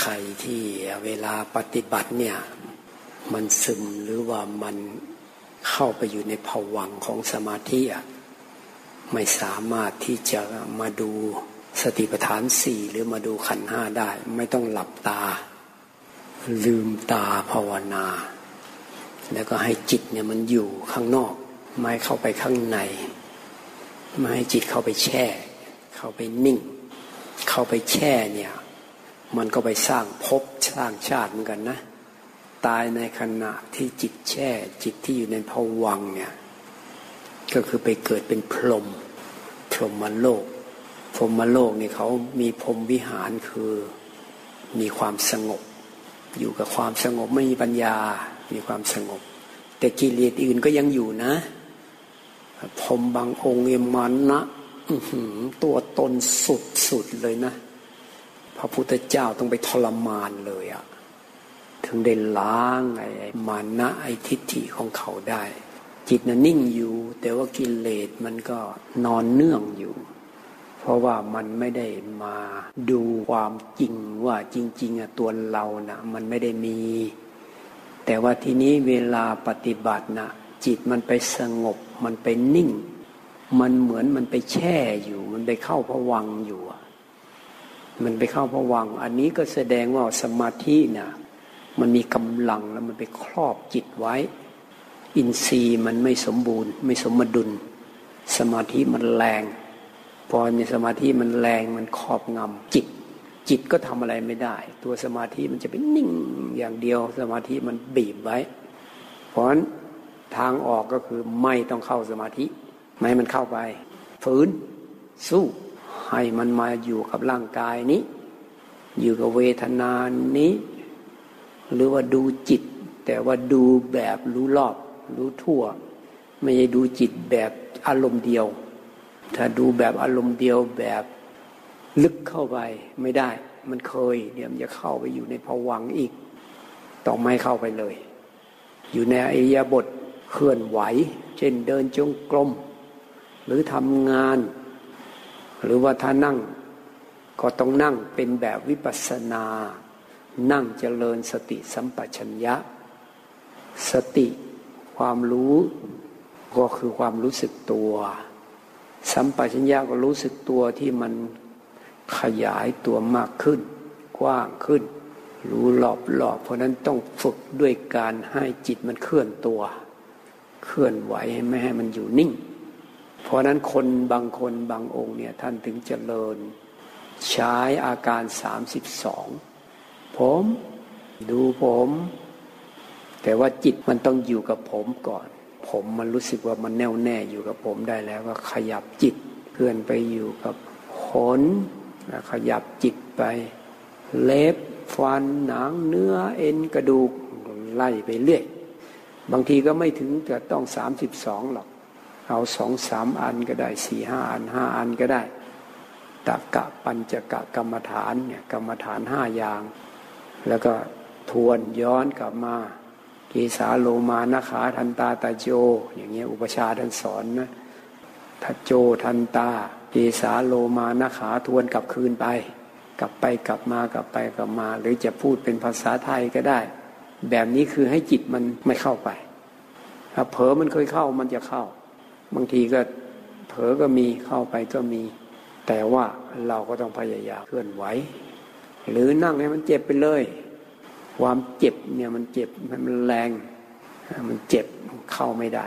ใครที่เวลาปฏิบัติเนี่ยมันซึมหรือว่ามันเข้าไปอยู่ในผวังของสมาธิอะไม่สามารถที่จะมาดูสติปัฏฐานสี่หรือมาดูขันห้าได้ ไม่ต้องหลับตา ลืมตาภาวนา แล้วก็ให้จิตเนี่ยมันอยู่ข้างนอก ไม่เข้าไปข้างใน ไม่ให้จิตเข้าไปแช่ เข้าไปนิ่ง เข้าไปแช่เนี่ย มันก็ไปสร้างภพสร้างชาติเหมือนกันนะ ตายในขณะที่จิตแช่ จิตที่อยู่ในภวังเนี่ย ก็คือไปเกิดเป็นพรหมพรหมโลก พรหมโลกนี่เขามีพรหมวิหารคือมีความสงบ อยู่กับความสงบไม่มีปัญญา มีความสงบ แต่กิเลสอื่นก็ยังอยู่นะพรหมบางองค์เอมันนะตัวตนสุดสุดเลยนะ พระพุทธเจ้าต้องไปทรมานเลยอะถึงได้ล้างไอ้มานะไอ้ทิฏฐิของเขาได้ จิตน่ะนิ่งอยู่ แต่ว่ากิเลสมันก็นอนเนื่องอยู่ เพราะว่ามันไม่ได้มาดูความจริงว่าจริงๆอะตัวเรานะ่ะมันไม่ได้มี แต่ว่าทีนี้เวลาปฏิบัตินะ่ะจิตมันไปสงบ มันไปนิ่ง มันเหมือนมันไปแช่อยู่ มันไปเข้าพวังอยู่ มันไปเข้าพวัง อันนี้ก็แสดงว่าสมาธินะ่ะมันมีกำลังแล้วมันไปครอบจิตไว้ อินทรีย์มันไม่สมบูรณ์ ไม่สมดุล สมาธิมันแรง พอมีสมาธิมันแรงมันครอบงำจิต จิตก็ทำอะไรไม่ได้ ตัวสมาธิมันจะเป็นนิ่งอย่างเดียว สมาธิมันบีบไว้ เพราะฉะนั้นทางออกก็คือไม่ต้องเข้าสมาธิ ไม่มันเข้าไป ฝืนสู้ ให้มันมาอยู่กับร่างกายนี้ อยู่กับเวทนานี้ หรือว่าดูจิต แต่ว่าดูแบบรู้รอบ รู้ทั่ว ไม่ใช่ดูจิตแบบอารมณ์เดียว ถ้าดูแบบอารมณ์เดียวแบบลึกเข้าไปไม่ได้ มันเคยเดี๋ยวมันจะเข้าไปอยู่ในภวังอีก ต้องไม่เข้าไปเลย อยู่ในอิยาบทเคลื่อนไหว เช่นเดินจงกรมหรือทำงาน หรือว่าถ้านั่งก็ต้องนั่งเป็นแบบวิปัสสนา นั่งเจริญสติสัมปชัญญะ สติความรู้ก็คือความรู้สึกตัว สัมปชัญญะก็รู้สึกตัวที่มันขยายตัวมากขึ้น กว้างขึ้น รู้หลอบหลอบเพราะนั้นต้องฝึกด้วยการให้จิตมันเคลื่อนตัว เคลื่อนไหวไม่ให้มันอยู่นิ่ง เพราะนั้นคนบางคนบางองค์เนี่ยท่านถึงเจริญ ใช้อาการสามสิบสองผมดูผม แต่ว่าจิตมันต้องอยู่กับผมก่อน ผมมันรู้สึกว่ามันแน่วแน่อยู่กับผมได้แล้วก็ขยับจิตเคลื่อนไปอยู่กับขนขยับจิตไปเล็บฟันหนังเนื้อเอ็นกระดูกไล่ไปเรื่อย บางทีก็ไม่ถึงจะต้องสามสิบสองหรอก เอาสองสามอันก็ได้สี่ห้าอันห้าอันก็ได้ตะกะปัญจกะกรรมฐานเนี่ยกรรมฐานห้าอย่าง แล้วก็ทวนย้อนกลับมาเกสาโลมานาขาทันตาตาโจ อย่างเงี้ยอุปชาท่านสอนนะทัโจทันตาเกสาโลมานาขาทวนกลับคืนไป กลับไปกลับมากลับไปกลับมา หรือจะพูดเป็นภาษาไทยก็ได้ แบบนี้คือให้จิตมันไม่เข้าไปถ้าเผลอมันเคยเข้ามันจะเข้า บางทีก็เผลอก็มีเข้าไปก็มี แต่ว่าเราก็ต้องพยายามเคลื่อนไหว หรือนั่งให้มันเจ็บไปเลย ความเจ็บเนี่ยมันเจ็บมันแรง มันเจ็บเข้าไม่ได้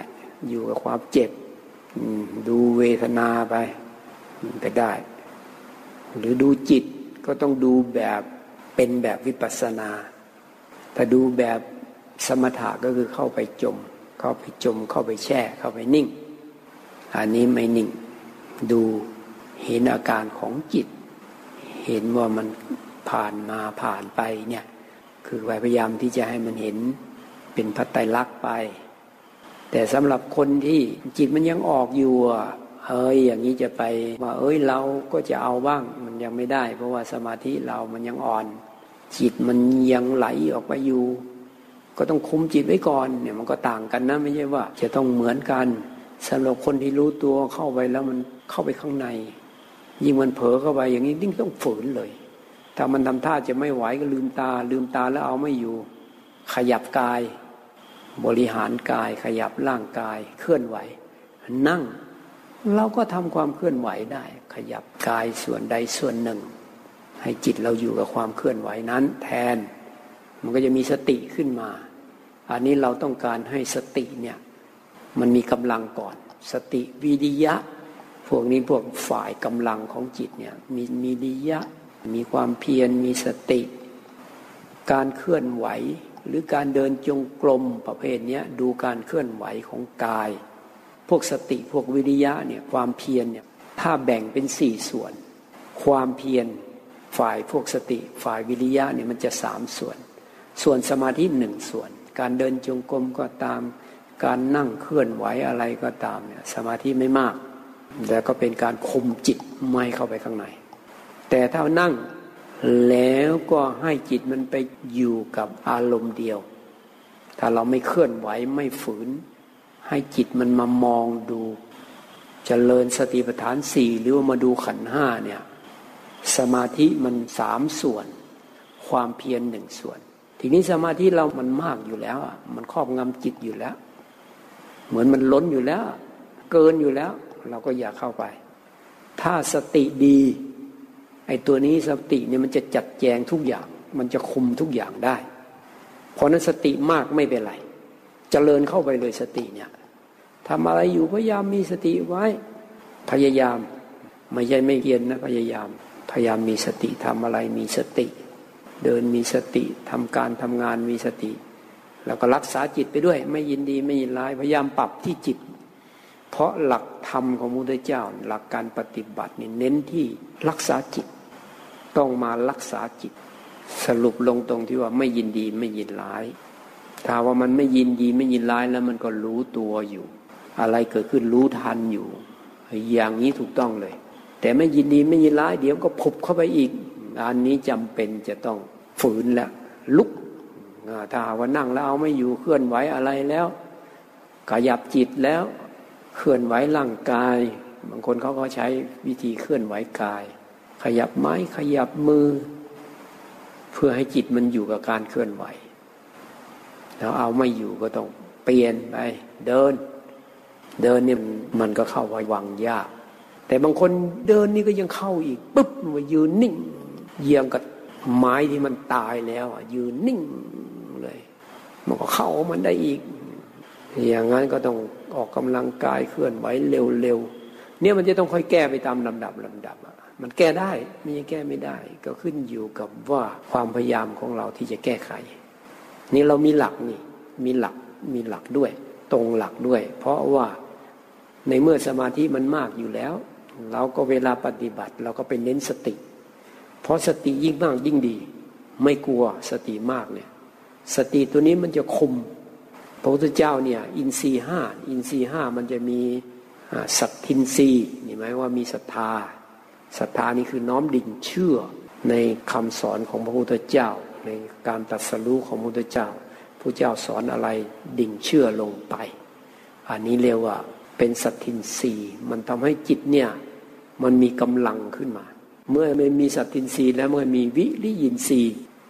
อยู่กับความเจ็บดูเวทนาไปก็ได้ หรือดูจิตก็ต้องดูแบบเป็นแบบวิปัสสนาถ้าดูแบบสมถะก็คือเข้าไปจม เข้าไปจม เข้าไปแช่ เข้าไปนิ่ง อันนี้ไม่นิ่งดูเห็นอาการของจิต เห็นว่ามันผ่านมาผ่านไปเนี่ยคือพยายามที่จะให้มันเห็นเป็นพัตไตรลักษณ์ไป แต่สำหรับคนที่จิตมันยังออกอยู่เอ้ยอย่างนี้จะไปว่าเอ้ยเราก็จะเอาบ้างมันยังไม่ได้ เพราะว่าสมาธิเรามันยังอ่อน จิตมันยังไหลออกไปอยู่ ก็ต้องคุมจิตไว้ก่อนเนี่ยมันก็ต่างกันนะไม่ใช่ว่า จะต้องเหมือนกัน สำหรับคนที่รู้ตัวเข้าไปแล้วมันเข้าไปข้างใน ยิ่งมันเผลอเข้าไปอย่างนี้ยิ่งต้องฝืนเลย ถ้ามันทำท่าจะไม่ไหวก็ลืมตา ลืมตาแล้วเอาไม่อยู่ ขยับกาย บริหารกาย ขยับร่างกาย เคลื่อนไหว นั่ง เราก็ทำความเคลื่อนไหวได้ ขยับกายส่วนใดส่วนหนึ่ง ให้จิตเราอยู่กับความเคลื่อนไหวนั้น แทน มันก็จะมีสติขึ้นมา อันนี้เราต้องการให้สติเนี่ย มันมีกำลังก่อน สติวิริยะ พวกนี้พวกฝ่ายกำลังของจิตเนี่ยมีมีริยะ มีความเพียรมีสติ การเคลื่อนไหวหรือการเดินจงกรมประเภทนี้ดูการเคลื่อนไหวของกาย พวกสติพวกวิริยะเนี่ยความเพียรเนี่ยถ้าแบ่งเป็นสี่ส่วน ความเพียรฝ่ายพวกสติฝ่ายวิริยะเนี่ยมันจะสามส่วน ส่วนสมาธิหนึ่งส่วน การเดินจงกรมก็ตาม การนั่งเคลื่อนไหวอะไรก็ตามเนี่ยสมาธิไม่มาก แต่ก็เป็นการคุมจิตไม่เข้าไปข้างใน แต่ถ้านั่งแล้วก็ให้จิตมันไปอยู่กับอารมณ์เดียว ถ้าเราไม่เคลื่อนไหวไม่ฝืน ให้จิตมันมามองดูจเจริญสติปัฏฐานสี่หรือว่ามาดูขันห้าเนี่ยสมาธิมันสามส่วน ความเพียรหนึ่งส่วน ทีนี้สมาธิเรามันมากอยู่แล้วมันครอบงำจิตอยู่แล้ว เหมือนมันล้นอยู่แล้ว เกินอยู่แล้ว เราก็อย่าเข้าไป ถ้าสติดีไอ้ตัวนี้สติเนี่ยมันจะจัดแจงทุกอย่าง มันจะคุมทุกอย่างได้ เพราะนั้นสติมากไม่เป็นไรจเจริญเข้าไปเลยสติเนี่ยทำอะไรอยู่พยายามมีสติไว้ พยายามไม่ใช่ไม่เยียนนะพยายาม พยายามมีสติทำอะไรมีสติ เดินมีสติทำการทำงานมีสติ แล้วก็รักษาจิตไปด้วย ไม่ยินดีไม่ยินร้ายพยายามปรับที่จิต เพราะหลักธรรมของพระพุทธเจ้า หลักการปฏิบัตินี่เน้นที่รักษาจิต ต้องมารักษาจิต สรุปลงตรงที่ว่าไม่ยินดีไม่ยินร้ายถ้าว่ามันไม่ยินดีไม่ยินร้ายแล้วมันก็รู้ตัวอยู่ อะไรเกิดขึ้นรู้ทันอยู่ อย่างนี้ถูกต้องเลย แต่ไม่ยินดีไม่ยินร้าย เดี๋ยวก็ผุบเข้าไปอีก อันนี้จำเป็นจะต้องฝืนแล้วลุก ถ้าว่านั่งแล้วเอาไม่อยู่เคลื่อนไหวอะไรแล้วขยับจิตแล้วเคลื่อนไหวร่างกาย บางคนเขาก็ใช้วิธีเคลื่อนไหวกาย ขยับไม้ขยับมือ เพื่อให้จิตมันอยู่กับการเคลื่อนไหว แล้วเอาไม่อยู่ก็ต้องเปลี่ยนไปเดิน เดินเนี่ยมันก็เข้าไว้วังยาก แต่บางคนเดินนี่ก็ยังเข้าอีกปุ๊บมายืนนิ่งเยียงกับไม้ที่มันตายแล้วยืนนิ่ง มันก็เข้ามันได้อีก อย่างนั้นก็ต้องออกกำลังกายเคลื่อนไหวเร็วๆเนี่ยมันจะต้องค่อยแก้ไปตามลำดับลำดับมันแก้ได้ม่ใช่แก้ไม่ได้ ก็ขึ้นอยู่กับว่าความพยายามของเราที่จะแก้ไข นี่เรามีหลักนี่ มีหลักมีหลักด้วย ตรงหลักด้วย เพราะว่าในเมื่อสมาธิมันมากอยู่แล้ว เราก็เวลาปฏิบัติเราก็ไปเน้นสติ เพราะสติยิ่งมากยิ่งดี ไม่กลัวสติมากเนี่ย สติตัวนี้มันจะคุม พระพุทธเจ้าเนี่ย อินทรีห้าอินทรีห้ามันจะมีสัตทินรีนี่หมายว่ามีศรัทธาศรัทธานี่คือน้อมดิ่งเชื่อในคำสอนของพระพุทธเจ้า ในการตัดสรู้ของพระพุทธเจ้าพระเจ้าสอนอะไรดิ่งเชื่อลงไป อันนี้เรียกว่าเป็นสัตทินรีมันทำให้จิตเนี่ยมันมีกำลังขึ้นมา เมื่อมันมีสัตทินรีแล้วเมื่อมีวิริยินรี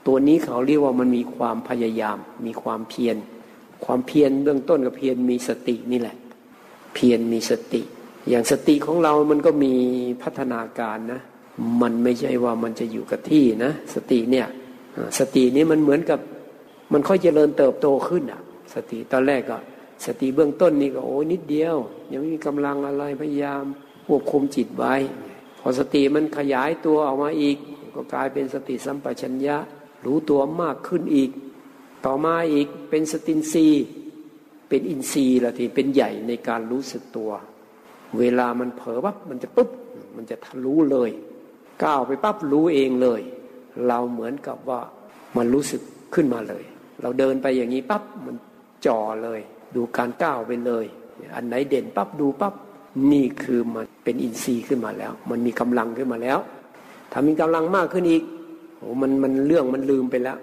ตัวนี้เขาเรียกว่ามันมีความพยายาม มีความเพียร ความเพียรเบื้องต้นกับเพียรมีสตินี่แหละ เพียรมีสติ อย่างสติของเรามันก็มีพัฒนาการนะ มันไม่ใช่ว่ามันจะอยู่กับที่นะ สติเนี่ย สตินี้มันเหมือนกับมันค่อยเจริญเติบโตขึ้นอะ สติตอนแรกก็สติเบื้องต้นนี่ก็โอ้นิดเดียว ยังไม่มีกำลังอะไรพยายามควบคุมจิตไว้ พอสติมันขยายตัวออกมาอีก ก็กลายเป็นสติสัมปชัญญะ รู้ตัวมากขึ้นอีก ต่อมาอีกเป็นสตินซีเป็นอินทรีละทีเป็นใหญ่ในการรู้สึกตัว เวลามันเผลอปั๊บมันจะปุ๊บมันจะทะลุเลย ก้าวไปปั๊บรู้เองเลย เราเหมือนกับว่ามันรู้สึกขึ้นมาเลย เราเดินไปอย่างนี้ปั๊บมันจ่อเลย ดูการก้าวไปเลย อันไหนเด่นปั๊บดูปั๊บนี่คือมันเป็นอินทรีย์ขึ้นมาแล้ว มันมีกำลังขึ้นมาแล้ว ถ้ามีกำลังมากขึ้นอีก โอ้มันมันเรื่องมันลืมไปแล้ว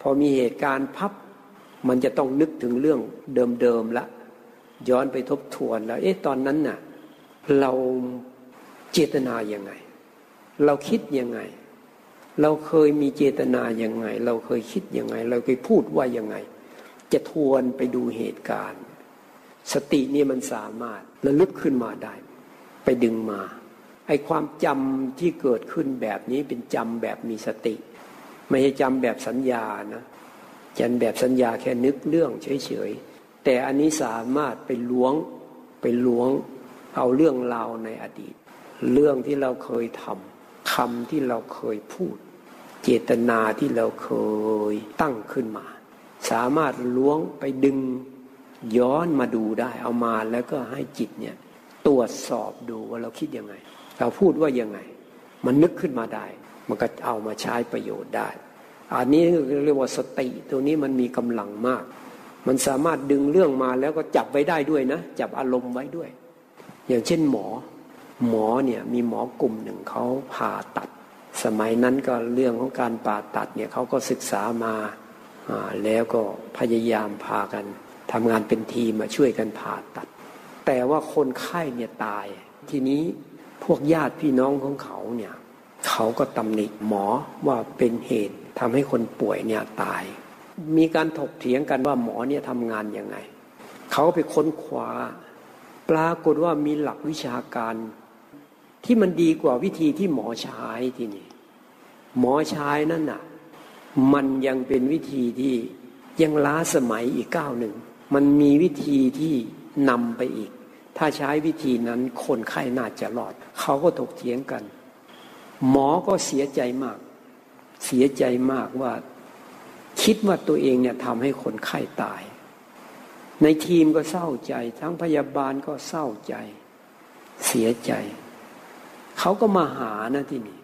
พอมีเหตุการณ์พับ มันจะต้องนึกถึงเรื่องเดิมๆละ ย้อนไปทบทวนแล้ว เอ๊ะตอนนั้นน่ะ เราเจตนาอย่างไง เราคิดยังไง เราเคยมีเจตนาอย่างไง เราเคยคิดยังไง เราเคยพูดว่ายังไง จะทวนไปดูเหตุการณ์ สตินี่มันสามารถระลึกขึ้นมาได้ ไปดึงมา ไอความจำที่เกิดขึ้นแบบนี้เป็นจำแบบมีสติ ไม่ใช่จำแบบสัญญานะจำแบบสัญญาแค่นึกเรื่องเฉยๆแต่อันนี้สามารถไปล้วงไปล้วงเอาเรื่องราวในอดีต เรื่องที่เราเคยทำคำที่เราเคยพูด เจตนาที่เราเคยตั้งขึ้นมา สามารถล้วงไปดึงย้อนมาดูได้ เอามาแล้วก็ให้จิตเนี่ยตรวจสอบดูว่าเราคิดยังไง เราพูดว่ายังไง มันนึกขึ้นมาได้ มันก็เอามาใช้ประโยชน์ได้ อันนี้เรียกว่าสติตัวนี้มันมีกำลังมาก มันสามารถดึงเรื่องมาแล้วก็จับไว้ได้ด้วยนะ จับอารมณ์ไว้ด้วย อย่างเช่นหมอ หมอเนี่ยมีหมอกลุ่มหนึ่งเขาผ่าตัด สมัยนั้นก็เรื่องของการผ่าตัดเนี่ยเขาก็ศึกษามาแล้วก็พยายามพากันทำงานเป็นทีมมาช่วยกันผ่าตัด แต่ว่าคนไข้เนี่ยตาย ทีนี้ พวกญาติพี่น้องของเขาเนี่ยเขาก็ตำหนิหมอว่าเป็นเหตุทำให้คนป่วยเนี่ยตาย มีการถกเถียงกันว่าหมอเนี่ยทำงานยังไง เขาไปค้นคว้า ปรากฏว่ามีหลักวิชาการ ที่มันดีกว่าวิธีที่หมอใช้ที่นี้หมอใช้นั่นน่ะมันยังเป็นวิธีที่ยังล้าสมัยอีกก้าวหนึ่ง มันมีวิธีที่นำไปอีก ถ้าใช้วิธีนั้นคนไข้น่าจะรอด เขาก็ถกเถียงกัน หมอก็เสียใจมาก เสียใจมากว่า คิดว่าตัวเองเนี่ยทำให้คนไข้ตาย ในทีมก็เศร้าใจ ทั้งพยาบาลก็เศร้าใจ เสียใจ เขาก็มาหานะที่นี่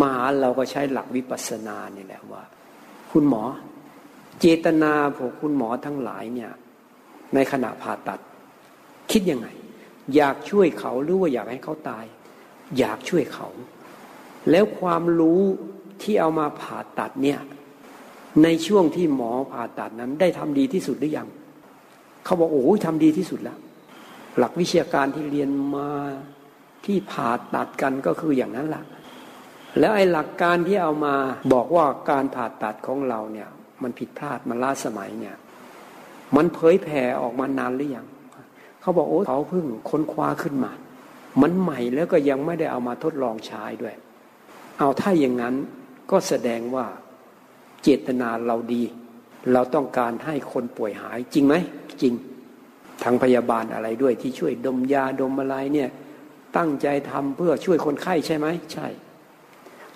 มาหาเราก็ใช้หลักวิปัสสนาเนี่ยแหละว่า คุณหมอ เจตนาพวกคุณหมอทั้งหลายเนี่ย ในขณะผ่าตัด คิดยังไง อยากช่วยเขาหรือว่าอยากให้เขาตาย อยากช่วยเขา แล้วความรู้ที่เอามาผ่าตัดเนี่ยในช่วงที่หมอผ่าตัดนั้น ได้ทำดีที่สุดหรือยังเขาบอกโอ้ยทำดีที่สุดแล้ว หลักวิชาการที่เรียนมาที่ผ่าตัดกันก็คืออย่างนั้นแหละแล้วไอ้หลักการที่เอามาบอกว่าการผ่าตัดของเราเนี่ย มันผิดพลาดมันล้าสมัยเนี่ย มันเผยแผ่ออกมานานหรือยัง เขาบอกโอ้เขาเพิ่งค้นคว้าขึ้นมา มันใหม่แล้วก็ยังไม่ได้เอามาทดลองใช้ด้วย เอาถ้าอย่างนั้นก็แสดงว่าเจตนาเราดี เราต้องการให้คนป่วยหายจริงไหมจริงทางพยาบาลอะไรด้วยที่ช่วยดมยาดมอะไรเนี่ยตั้งใจทำเพื่อช่วยคนไข้ใช่ไหมใช่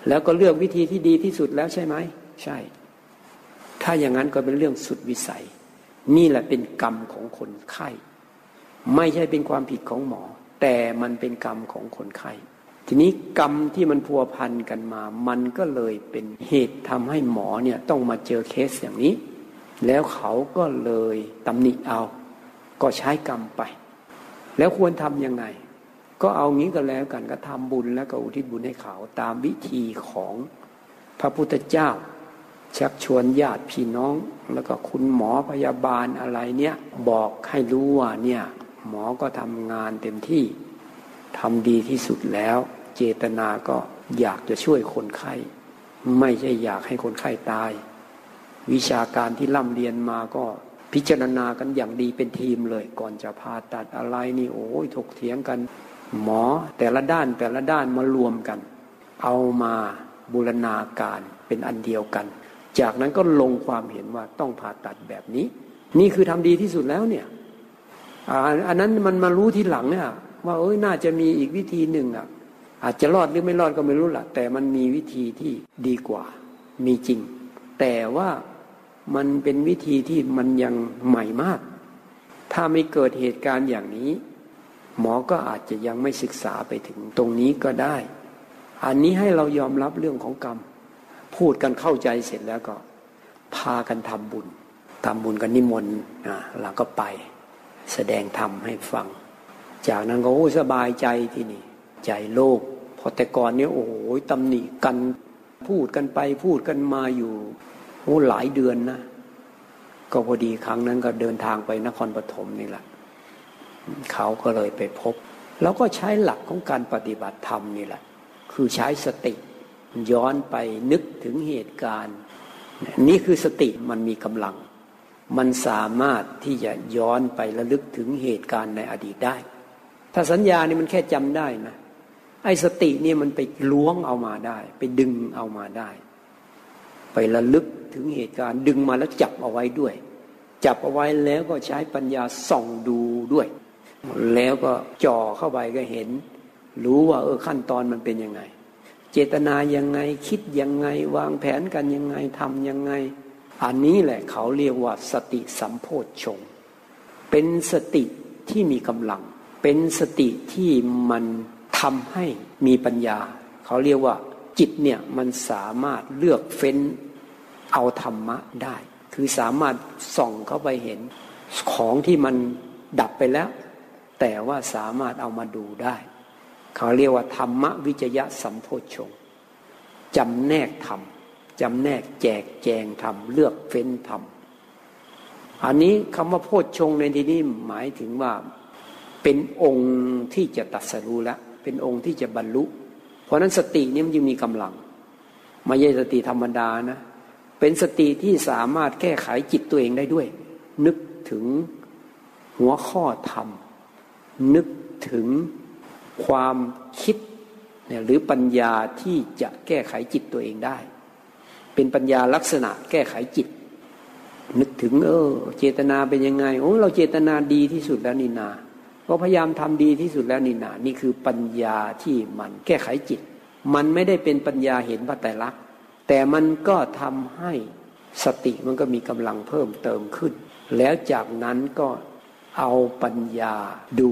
แล้วก็เลือกวิธีที่ดีที่สุดแล้วใช่ไหมใช่ ถ้าอย่างนั้นก็เป็นเรื่องสุดวิสัย นี่แหละเป็นกรรมของคนไข้ ไม่ใช่เป็นความผิดของหมอ แต่มันเป็นกรรมของคนไข้ทีนี้กรรมที่มันพัวพันกันมา มันก็เลยเป็นเหตุทำให้หมอเนี่ยต้องมาเจอเคสอย่างนี้ แล้วเขาก็เลยตำหนิเอา ก็ใช้กรรมไป แล้วควรทำยังไง ก็เอางี้ก็แล้วกันก็ทำบุญแล้วก็อุทิศบุญให้เขาตามวิธีของพระพุทธเจ้า ชักชวนญาติพี่น้อง แล้วก็คุณหมอพยาบาลอะไรเนี่ยบอกให้รู้ว่าเนี่ย หมอก็ทำงานเต็มที่ทำดีที่สุดแล้ว เจตนาก็อยากจะช่วยคนไข้ ไม่ใช่อยากให้คนไข้ตาย วิชาการที่ร่ำเรียนมาก็พิจารณากันอย่างดีเป็นทีมเลย ก่อนจะผ่าตัดอะไรนี่โอ้ยถกเถียงกัน หมอแต่ละด้านแต่ละด้านมารวมกัน เอามาบูรณาการเป็นอันเดียวกัน จากนั้นก็ลงความเห็นว่าต้องผ่าตัดแบบนี้ นี่คือทำดีที่สุดแล้วเนี่ย อันนั้นมันมารู้ทีหลังเนี่ยว่าเอ้ยน่าจะมีอีกวิธีหนึ่งอะ อาจจะรอดหรือไม่รอดก็ไม่รู้ละแต่มันมีวิธีที่ดีกว่า มีจริง แต่ว่ามันเป็นวิธีที่มันยังใหม่มาก ถ้าไม่เกิดเหตุการณ์อย่างนี้ หมอก็อาจจะยังไม่ศึกษาไปถึงตรงนี้ก็ได้ อันนี้ให้เรายอมรับเรื่องของกรรม พูดกันเข้าใจเสร็จแล้วก็ พากันทำบุญทำบุญกันนิมนต์นะเราก็ไป แสดงธรรมให้ฟัง จากนั้นก็โอ้สบายใจที่นี่ ใจโลกพอแต่ก่อนเนี้ยโอ้โหตำหนิกันพูดกันไปพูดกันมาอยู่โอ้หลายเดือนนะก็พอดีครั้งนั้นก็เดินทางไปนครปฐมนี่แหละเขาก็เลยไปพบ แล้วก็ใช้หลักของการปฏิบัติธรรมนี่แหละ คือใช้สติ ย้อนไปนึกถึงเหตุการณ์ นี่คือสติมันมีกำลัง มันสามารถที่จะย้อนไประลึกถึงเหตุการณ์ในอดีตได้ ถ้าสัญญานี่มันแค่จำได้นะ ไอ้สตินี่มันไปล้วงเอามาได้ ไปดึงเอามาได้ ไประลึกถึงเหตุการณ์ ดึงมาแล้วจับเอาไว้ด้วย จับเอาไว้แล้วก็ใช้ปัญญาส่องดูด้วย แล้วก็จ่อเข้าไปก็เห็น รู้ว่า เออขั้นตอนมันเป็นยังไง เจตนายังไงคิดยังไง วางแผนกันยังไงทำยังไง อันนี้แหละเขาเรียกว่าสติสัมโพชฌงเป็นสติที่มีกำลัง เป็นสติที่มันทำให้มีปัญญา เขาเรียกว่าจิตเนี่ยมันสามารถเลือกเฟ้นเอาธรรมะได้ คือสามารถส่องเข้าไปเห็นของที่มันดับไปแล้ว แต่ว่าสามารถเอามาดูได้ เขาเรียกว่าธรรมวิจยะสัมโพชฌงจำแนกธรรม จำแนกแจกแจงธรรมเลือกเฟ้นธรรมอันนี้คำว่าโพชฌงในที่นี้หมายถึงว่าเป็นองค์ที่จะตัดสรู้แล้วเป็นองค์ที่จะบรรลุ เพราะนั้นสตินี้มันจึงมีกำลังไม่ใช่สติธรรมดานะเป็นสติที่สามารถแก้ไขจิตตัวเองได้ด้วย นึกถึงหัวข้อธรรม นึกถึงความคิดหรือปัญญาที่จะแก้ไขจิตตัวเองได้ เป็นปัญญาลักษณะแก้ไขจิต นึกถึง เออ เจตนาเป็นยังไงโอ้เราเจตนาดีที่สุดแล้วนี่นาก็พยายามทำดีที่สุดแล้วนี่นานี่คือปัญญาที่มันแก้ไขจิต มันไม่ได้เป็นปัญญาเห็นพระไตรลักษณ์แต่มันก็ทำให้สติมันก็มีกำลังเพิ่มเติมขึ้น แล้วจากนั้นก็เอาปัญญาดู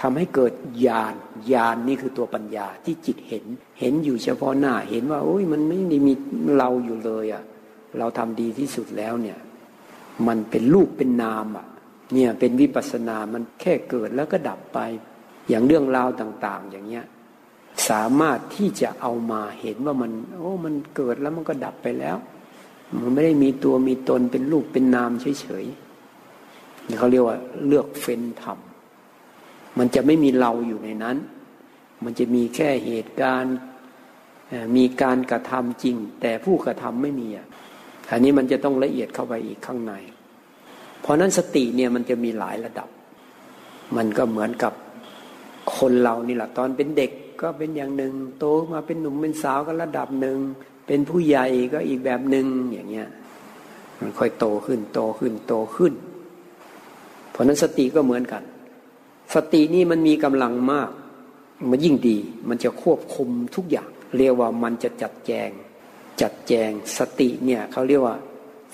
ทำให้เกิดญาณญาณนนี่คือตัวปัญญาที่จิตเห็น เห็นอยู่เฉพาะหน้า เห็นว่าโอ้ยมันไม่ได้มีเราอยู่เลยอะ่ะ เราทำดีที่สุดแล้วเนี่ย มันเป็นรูปเป็นนามอะ่ะ เนี่ยเป็นวิปัสนา มันแค่เกิดแล้วก็ดับไป อย่างเรื่องราวต่าง ๆ อย่างเงี้ย สามารถที่จะเอามาเห็นว่ามัน โอ้ มันเกิดแล้วมันก็ดับไปแล้ว มันไม่ได้มีตัวมีตนเป็นรูปเป็นนามเฉยๆเขาเรียกว่าเลือกเฟ้นธรรม มันจะไม่มีเราอยู่ในนั้น มันจะมีแค่เหตุการณ์มีการกระทำจริง แต่ผู้กระทำไม่มีอะอันนี้มันจะต้องละเอียดเข้าไปอีกข้างใน เพราะนั้นสติเนี่ยมันจะมีหลายระดับ มันก็เหมือนกับคนเรานี่แหละตอนเป็นเด็กก็เป็นอย่างหนึ่งโตมาเป็นหนุ่มเป็นสาวก็ระดับหนึ่งเป็นผู้ใหญ่ก็อีกแบบหนึ่งอย่างเงี้ยมันค่อยโตขึ้นโตขึ้นโตขึ้น เพราะนั้นสติก็เหมือนกัน สตินี่มันมีกำลังมาก มันยิ่งดี มันจะควบคุมทุกอย่าง เรียกว่ามันจะจัดแจง จัดแจงสติเนี่ยเขาเรียกว่า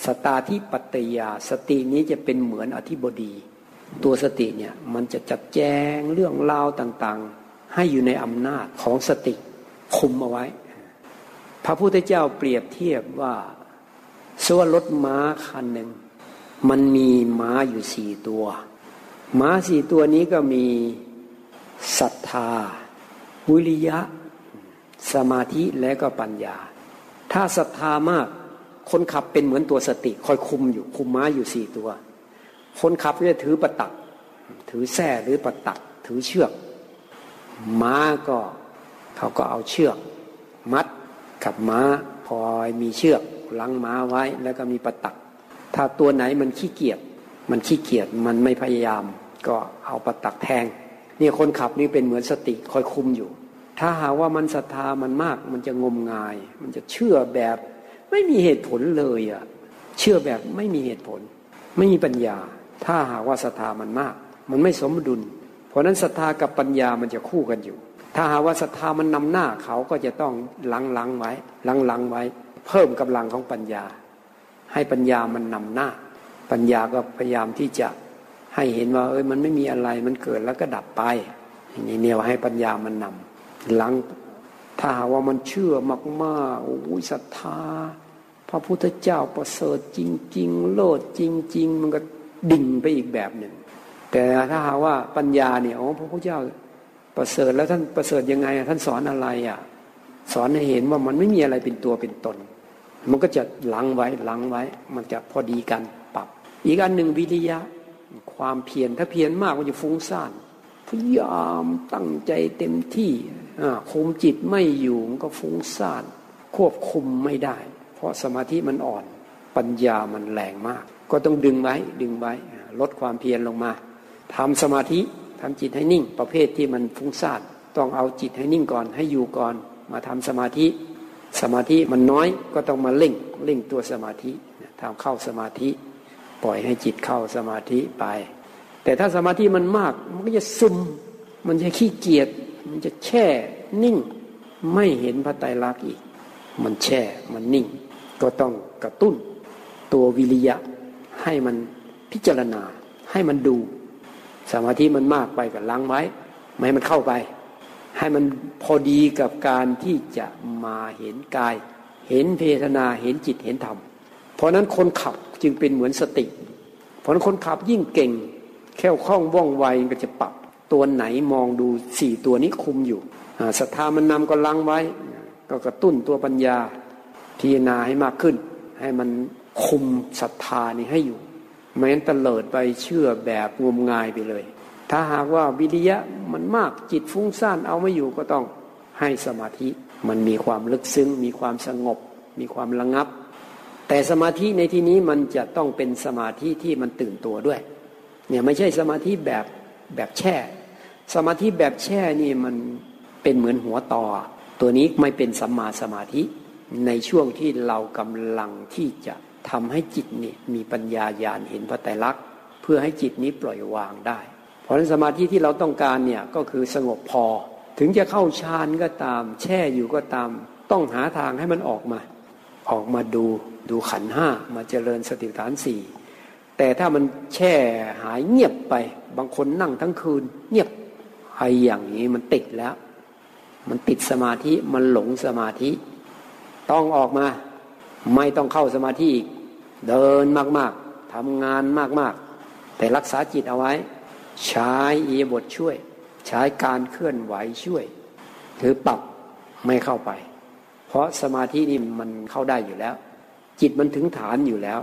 สตาที่ปัตยา สตินี้จะเป็นเหมือนอธิบดี ตัวสติเนี่ยมันจะจัดแจงเรื่องราวต่างๆ ให้อยู่ในอำนาจของสติคุมเอาไว้ พระพุทธเจ้าเปรียบเทียบว่าสวรถม้าคันหนึ่งมันมีม้าอยู่สี่ตัว ม้าสี่ตัวนี้ก็มีศรัทธา วิริยะ สมาธิและก็ปัญญา ถ้าศรัทธามาก คนขับเป็นเหมือนตัวสติ คอยคุมอยู่คุมม้าอยู่สี่ตัว คนขับก็จะถือประตัก ถือแส้หรือประตัก ถือเชือก ม้าก็เขาก็เอาเชือก มัดกับม้าพอยมีเชือกลังม้าไว้แล้วก็มีประตัก ถ้าตัวไหนมันขี้เกียจมันขี้เกียจมันไม่พยายาม ก็เอาประตักแทงนี่คนขับนี่เป็นเหมือนสติคอยคุมอยู่ ถ้าหาว่ามันศรัทธามันมาก มันจะงมงาย มันจะเชื่อแบบ ไม่มีเหตุผลเลยอะเชื่อแบบไม่มีเหตุผล ไม่มีปัญญา ถ้าหากว่าศรัทธามันมาก มันไม่สมดุล เพราะนั้นศรัทธากับปัญญามันจะคู่กันอยู่ ถ้าหากว่าศรัทธามันนำหน้าเขาก็จะต้องลังลังไว้ลังลังไว้ เพิ่มกำลังของปัญญา ให้ปัญญามันนำหน้า ปัญญาก็พยายามที่จะ ให้เห็นว่าเอ้ยมันไม่มีอะไรมันเกิดแล้วก็ดับไปอย่างนี้เนี่ยให้ปัญญามันนำหลังถ้าหากว่ามันเชื่อมากๆโอ้ยศรัทธา พระพุทธเจ้าประเสริฐจริง ๆ โลดจริง ๆ มันก็ดิ่งไปอีกแบบหนึ่งแต่ถ้าหาว่าปัญญาเนี่ยโอ๋อพระพุทธเจ้าประเสริฐแล้วท่านประเสริฐยังไงท่านสอนอะไรอะ สอนให้เห็นว่ามันไม่มีอะไรเป็นตัวเป็นตน มันก็จะหลังไว้หลังไว้ มันจะพอดีกันปรับ อีกอันหนึ่งวิริยะ ความเพียรถ้าเพียรมากมันจะฟุ้งซ่านพยายามตั้งใจเต็มที่คุมจิตไม่อยู่มันก็ฟุ้งซ่านควบคุมไม่ได้ เพราะสมาธิมันอ่อนปัญญามันแรงมาก ก็ต้องดึงไว้ดึงไว้ลดความเพียรลงมาทำสมาธิทำจิตให้นิ่ง ประเภทที่มันฟุ้งซ่านต้องเอาจิตให้นิ่งก่อนให้อยู่ก่อน มาทำสมาธิ สมาธิมันน้อยก็ต้องมาเล่งเล่งตัวสมาธิทำเข้าสมาธิ ปล่อยให้จิตเข้าสมาธิไป แต่ถ้าสมาธิมันมากมันก็จะซึม มันจะขี้เกียจมันจะแช่นิ่ง ไม่เห็นพระไตรลักษณ์อีก มันแช่มันนิ่ง ก็ต้องกระตุ้น ตัววิริยะให้มันพิจารณาให้มันดู สมาธิมันมากไปกับล้างไว้ไม่ให้มันเข้าไป ให้มันพอดีกับการที่จะมาเห็นกาย เห็นเพทนาเห็นจิตเห็นธรรม เพราะนั้นคนขับจึงเป็นเหมือนสติ เพราะนั้นคนขับยิ่งเก่ง แค่คล่องว่องไวก็จะปรับ ตัวไหนมองดูสี่ตัวนี้คุมอยู่ศรัทธามันนำก็ลังไว้ ก็กระตุ้นตัวปัญญาพิจารณาให้มากขึ้น ให้มันคุมศรัทธานี้ให้อยู่ไม่งั้นเตลิดไปเชื่อแบบงมงายไปเลย ถ้าหากว่าวิริยะมันมากจิตฟุ้งซ่านเอาไม่อยู่ก็ต้องให้สมาธิ มันมีความลึกซึ้ง มีความสงบ มีความระงับ แต่สมาธิในที่นี้มันจะต้องเป็นสมาธิที่มันตื่นตัวด้วย เนี่ยไม่ใช่สมาธิแบบแบบแช่ สมาธิแบบแช่นี่มันเป็นเหมือนหัวต่อ ตัวนี้ไม่เป็นสัมมาสมาธิ ในช่วงที่เรากำลังที่จะทำให้จิตนี่มีปัญญาญาณเห็นพระไตรลักษณ์เพื่อให้จิตนี้ปล่อยวางได้ เพราะฉะนั้นสมาธิที่เราต้องการเนี่ยก็คือสงบพอ ถึงจะเข้าฌานก็ตาม แช่อยู่ก็ตาม ต้องหาทางให้มันออกมา ออกมาดูดูขันห้ามาเจริญสติฐานสี่แต่ถ้ามันแช่หายเงียบไป บางคนนั่งทั้งคืน เงียบไอ้อย่างนี้มันติดแล้ว มันติดสมาธิมันหลงสมาธิ ต้องออกมา ไม่ต้องเข้าสมาธิอีก เดินมากๆทำงานมากๆ แต่รักษาจิตเอาไว้ ใช้อีบทช่วย ใช้การเคลื่อนไหวช่วยถือปรับไม่เข้าไป เพราะสมาธินี่มันเข้าได้อยู่แล้ว จิตมันถึงฐานอยู่แล้ว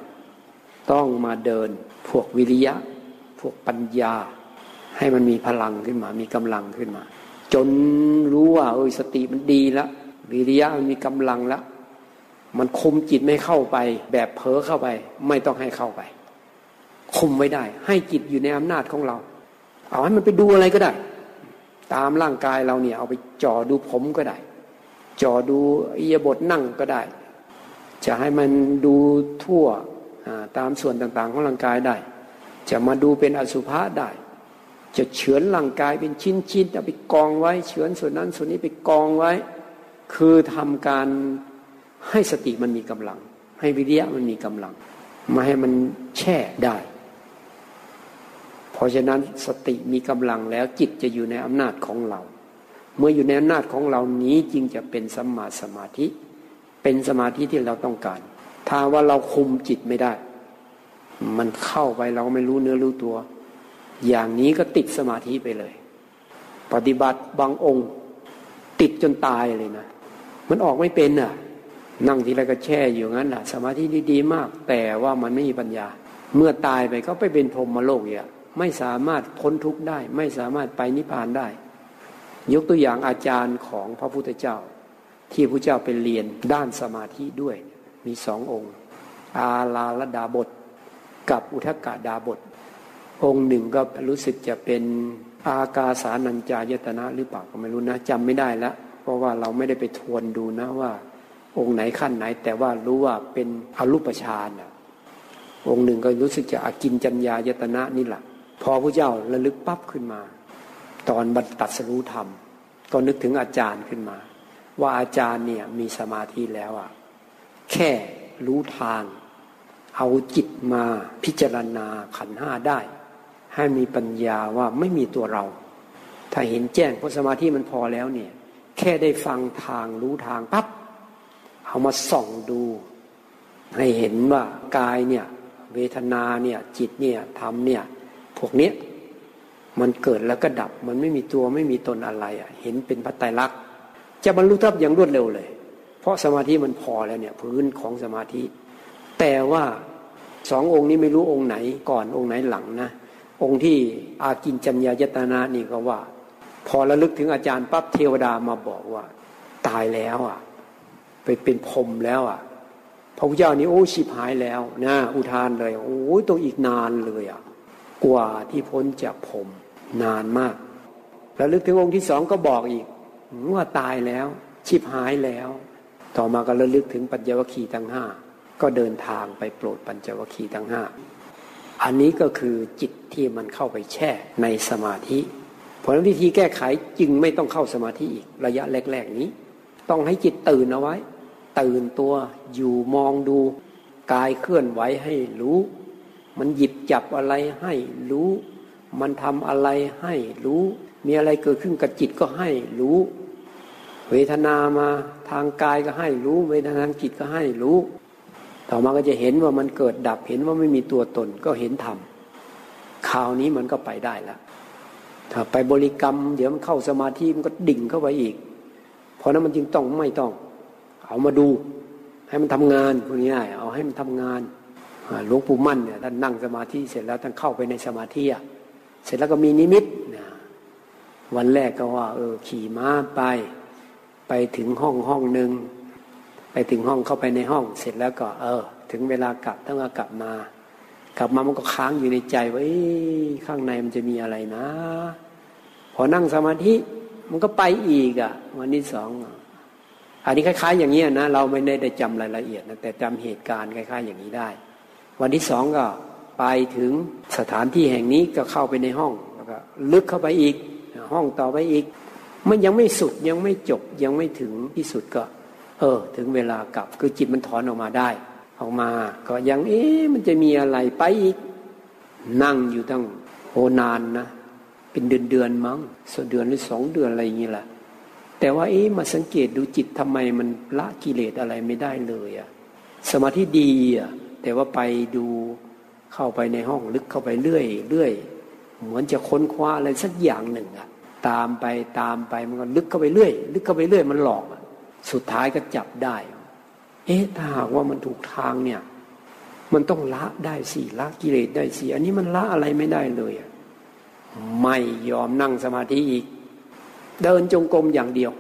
ต้องมาเดินพวกวิริยะ พวกปัญญา ให้มันมีพลังขึ้นมา มีกำลังขึ้นมา จนรู้ว่าเออสติมันดีแล้ววิริยะมันมีกำลังแล้วมันคุมจิตไม่เข้าไป แบบเผลอเข้าไป ไม่ต้องให้เข้าไปคุมไว้ได้ ให้จิตอยู่ในอำนาจของเรา เอาให้มันไปดูอะไรก็ได้ ตามร่างกายเราเนี่ย เอาไปจ่อดูผมก็ได้ จ่อดูอิยบทนั่งก็ได้ จะให้มันดูทั่วตามส่วนต่างๆของร่างกายได้ จะมาดูเป็นอสุภะได้ จะเฉือนร่างกายเป็นชิ้นๆเอาไปกองไว้เฉือนส่วนนั้นส่วนนี้ไปกองไว้ คือทำการให้สติมันมีกำลัง ให้วิริยะมันมีกำลังมาให้มันแช่ได้ เพราะฉะนั้นสติมีกำลังแล้วจิตจะอยู่ในอำนาจของเรา เมื่ออยู่ในอำนาจของเรานี้จึงจะเป็นสัมมาสมาธิ เป็นสมาธิที่เราต้องการ ถ้าว่าเราคุมจิตไม่ได้ มันเข้าไปเราไม่รู้เนื้อรู้ตัว อย่างนี้ก็ติดสมาธิไปเลย ปฏิบัติบางองค์ ติดจนตายเลยนะมันออกไม่เป็นอะ นั่งทีไรก็แช่อยู่งั้นแหละสมาธิดีๆมาก แต่ว่ามันไม่มีปัญญา เมื่อตายไปก็ไปเป็นพรหมโลกอย่างไม่สามารถพ้นทุกข์ได้ ไม่สามารถไปนิพพานได้ ยกตัวอย่างอาจารย์ของพระพุทธเจ้า ที่พระเจ้าไปเรียนด้านสมาธิด้วย มีสององค์ อาลาลดาบท กับอุทกาดาบท องค์หนึ่งก็รู้สึกจะเป็นอากาสานัญจายตนะหรือเปล่าก็ไม่รู้นะจำไม่ได้ล้วเพราะว่าเราไม่ได้ไปทวนดูนะว่า องค์ไหนขั้นไหน แต่ว่ารู้ว่าเป็นอรูปฌานองค์หนึ่งก็รู้สึกจะอากินจัญญายตนะนี่แหละพอพระเจ้าระลึกปั๊บขึ้นมา ตอนบรรตัดสรู้ธรรม ก็นึกถึงอาจารย์ขึ้นมา ว่าอาจารย์เนี่ยมีสมาธิแล้วอะแค่รู้ทาง เอาจิตมาพิจารณาขันห้าได้ ให้มีปัญญาว่าไม่มีตัวเรา ถ้าเห็นแจ้งเพราะสมาธิมันพอแล้วเนี่ยแค่ได้ฟังทางรู้ทางปั๊บเอามาส่องดู ให้เห็นว่ากายเนี่ยเวทนาเนี่ยจิตเนี่ยธรรมเนี่ยพวกเนี้ย มันเกิดแล้วก็ดับ มันไม่มีตัวไม่มีตนอะไรอะ เห็นเป็นพัตไตรลักษณ์จะบรรลุทับอย่างรวดเร็วเลย เพราะสมาธิมันพอแล้วเนี่ยพื้นของสมาธิ แต่ว่าสององค์นี้ไม่รู้องค์ไหนก่อนองค์ไหนหลังนะ องค์ที่อากินจัญญายตนานี่ก็ว่า พอระลึกถึงอาจารย์ปั๊บเทวดามาบอกว่า ตายแล้วอะ ไปเป็นพรมแล้วอะพระพุทธเจ้านี่โอ้ชิบหายแล้วนะอุทานเลย โอ้ยต้องอีกนานเลยอะกว่าที่พ้นจากพรม นานมากแล้วลึกถึงองค์ที่สองก็บอกอีกว่าตายแล้ว ชิบหายแล้ว ต่อมาก็ระลึกถึงปัญจวัคคีย์ทั้งห้าก็เดินทางไปโปรดปัญจวัคคีย์ทั้งห้าอันนี้ก็คือจิตที่มันเข้าไปแช่ในสมาธิผลวิธีแก้ไขจึงไม่ต้องเข้าสมาธิอีกระยะแรก ๆ นี้ ต้องให้จิตตื่นเอาไว้ ตื่นตัวอยู่มองดูกายเคลื่อนไหวให้รู้ มันหยิบจับอะไรให้รู้ มันทำอะไรให้รู้ มีอะไรเกิดขึ้นกับจิตก็ให้รู้ เวทนามาทางกายก็ให้รู้ เวทนาทางจิตก็ให้รู้ ต่อมาก็จะเห็นว่ามันเกิดดับเห็นว่าไม่มีตัวตนก็เห็นธรรมคราวนี้มันก็ไปได้แล้วถ้าไปบริกรรม เดี๋ยวมันเข้าสมาธิมันก็ดิ่งเข้าไปอีก เพราะนั้นมันจึงต้องไม่ต้อง เอามาดู ให้มันทำงานพวกนี้เอาให้มันทำงานหลวงปู่มั่นเนี่ยท่านนั่งสมาธิเสร็จแล้วท่านเข้าไปในสมาธิอะ เสร็จแล้วก็มีนิมิตนะวันแรกก็ว่า เออ ขี่ม้าไป ไปถึงห้องห้องหนึ่งไปถึงห้องเข้าไปในห้อง เสร็จแล้วก็ เออ ถึงเวลากลับต้องกลับมา กลับมามันก็ค้างอยู่ในใจว่าข้างในมันจะมีอะไรนะ พอนั่งสมาธิมันก็ไปอีกอะ วันที่สองอันนี้คล้าย ๆ อย่างนี้นะเราไม่ได้ได้จำรายละเอียดนะแต่จำเหตุการณ์คล้าย ๆ อย่างนี้ได้ วันที่สองก็ ไปถึงสถานที่แห่งนี้ก็เข้าไปในห้องแล้วก็ลึกเข้าไปอีกห้องต่อไปอีก มันยังไม่สุดยังไม่จบยังไม่ถึงที่สุดก็ เออ ถึงเวลากลับคือจิตมันถอนออกมาได้ ออกมาก็ยังเอ๊ะมันจะมีอะไรไปอีก นั่งอยู่ตั้งโหนานนะ เป็นเดือนเดือนมั้งสเดือนหรือสองเดือนอะไรอย่างนี้แหละแต่ว่าเอ๊ะมาสังเกตดูจิตทำไมมันละกิเลสอะไรไม่ได้เลยอะสมาธิดีอะแต่ว่าไปดู เข้าไปในห้องลึกเข้าไปเรื่อยเรื่อยเหมือนจะค้นคว้าอะไรสักอย่างหนึ่งอะตามไปตามไปมันก็ลึกเข้าไปเรื่อยลึกเข้าไปเรื่อยมันหลอกสุดท้ายก็จับได้ เอ๊ะถ้าหากว่ามันถูกทางเนี่ย มันต้องละได้สิละกิเลสได้สิอันนี้มันละอะไรไม่ได้เลยไม่ยอมนั่งสมาธิอีก เดินจงกรมอย่างเดียว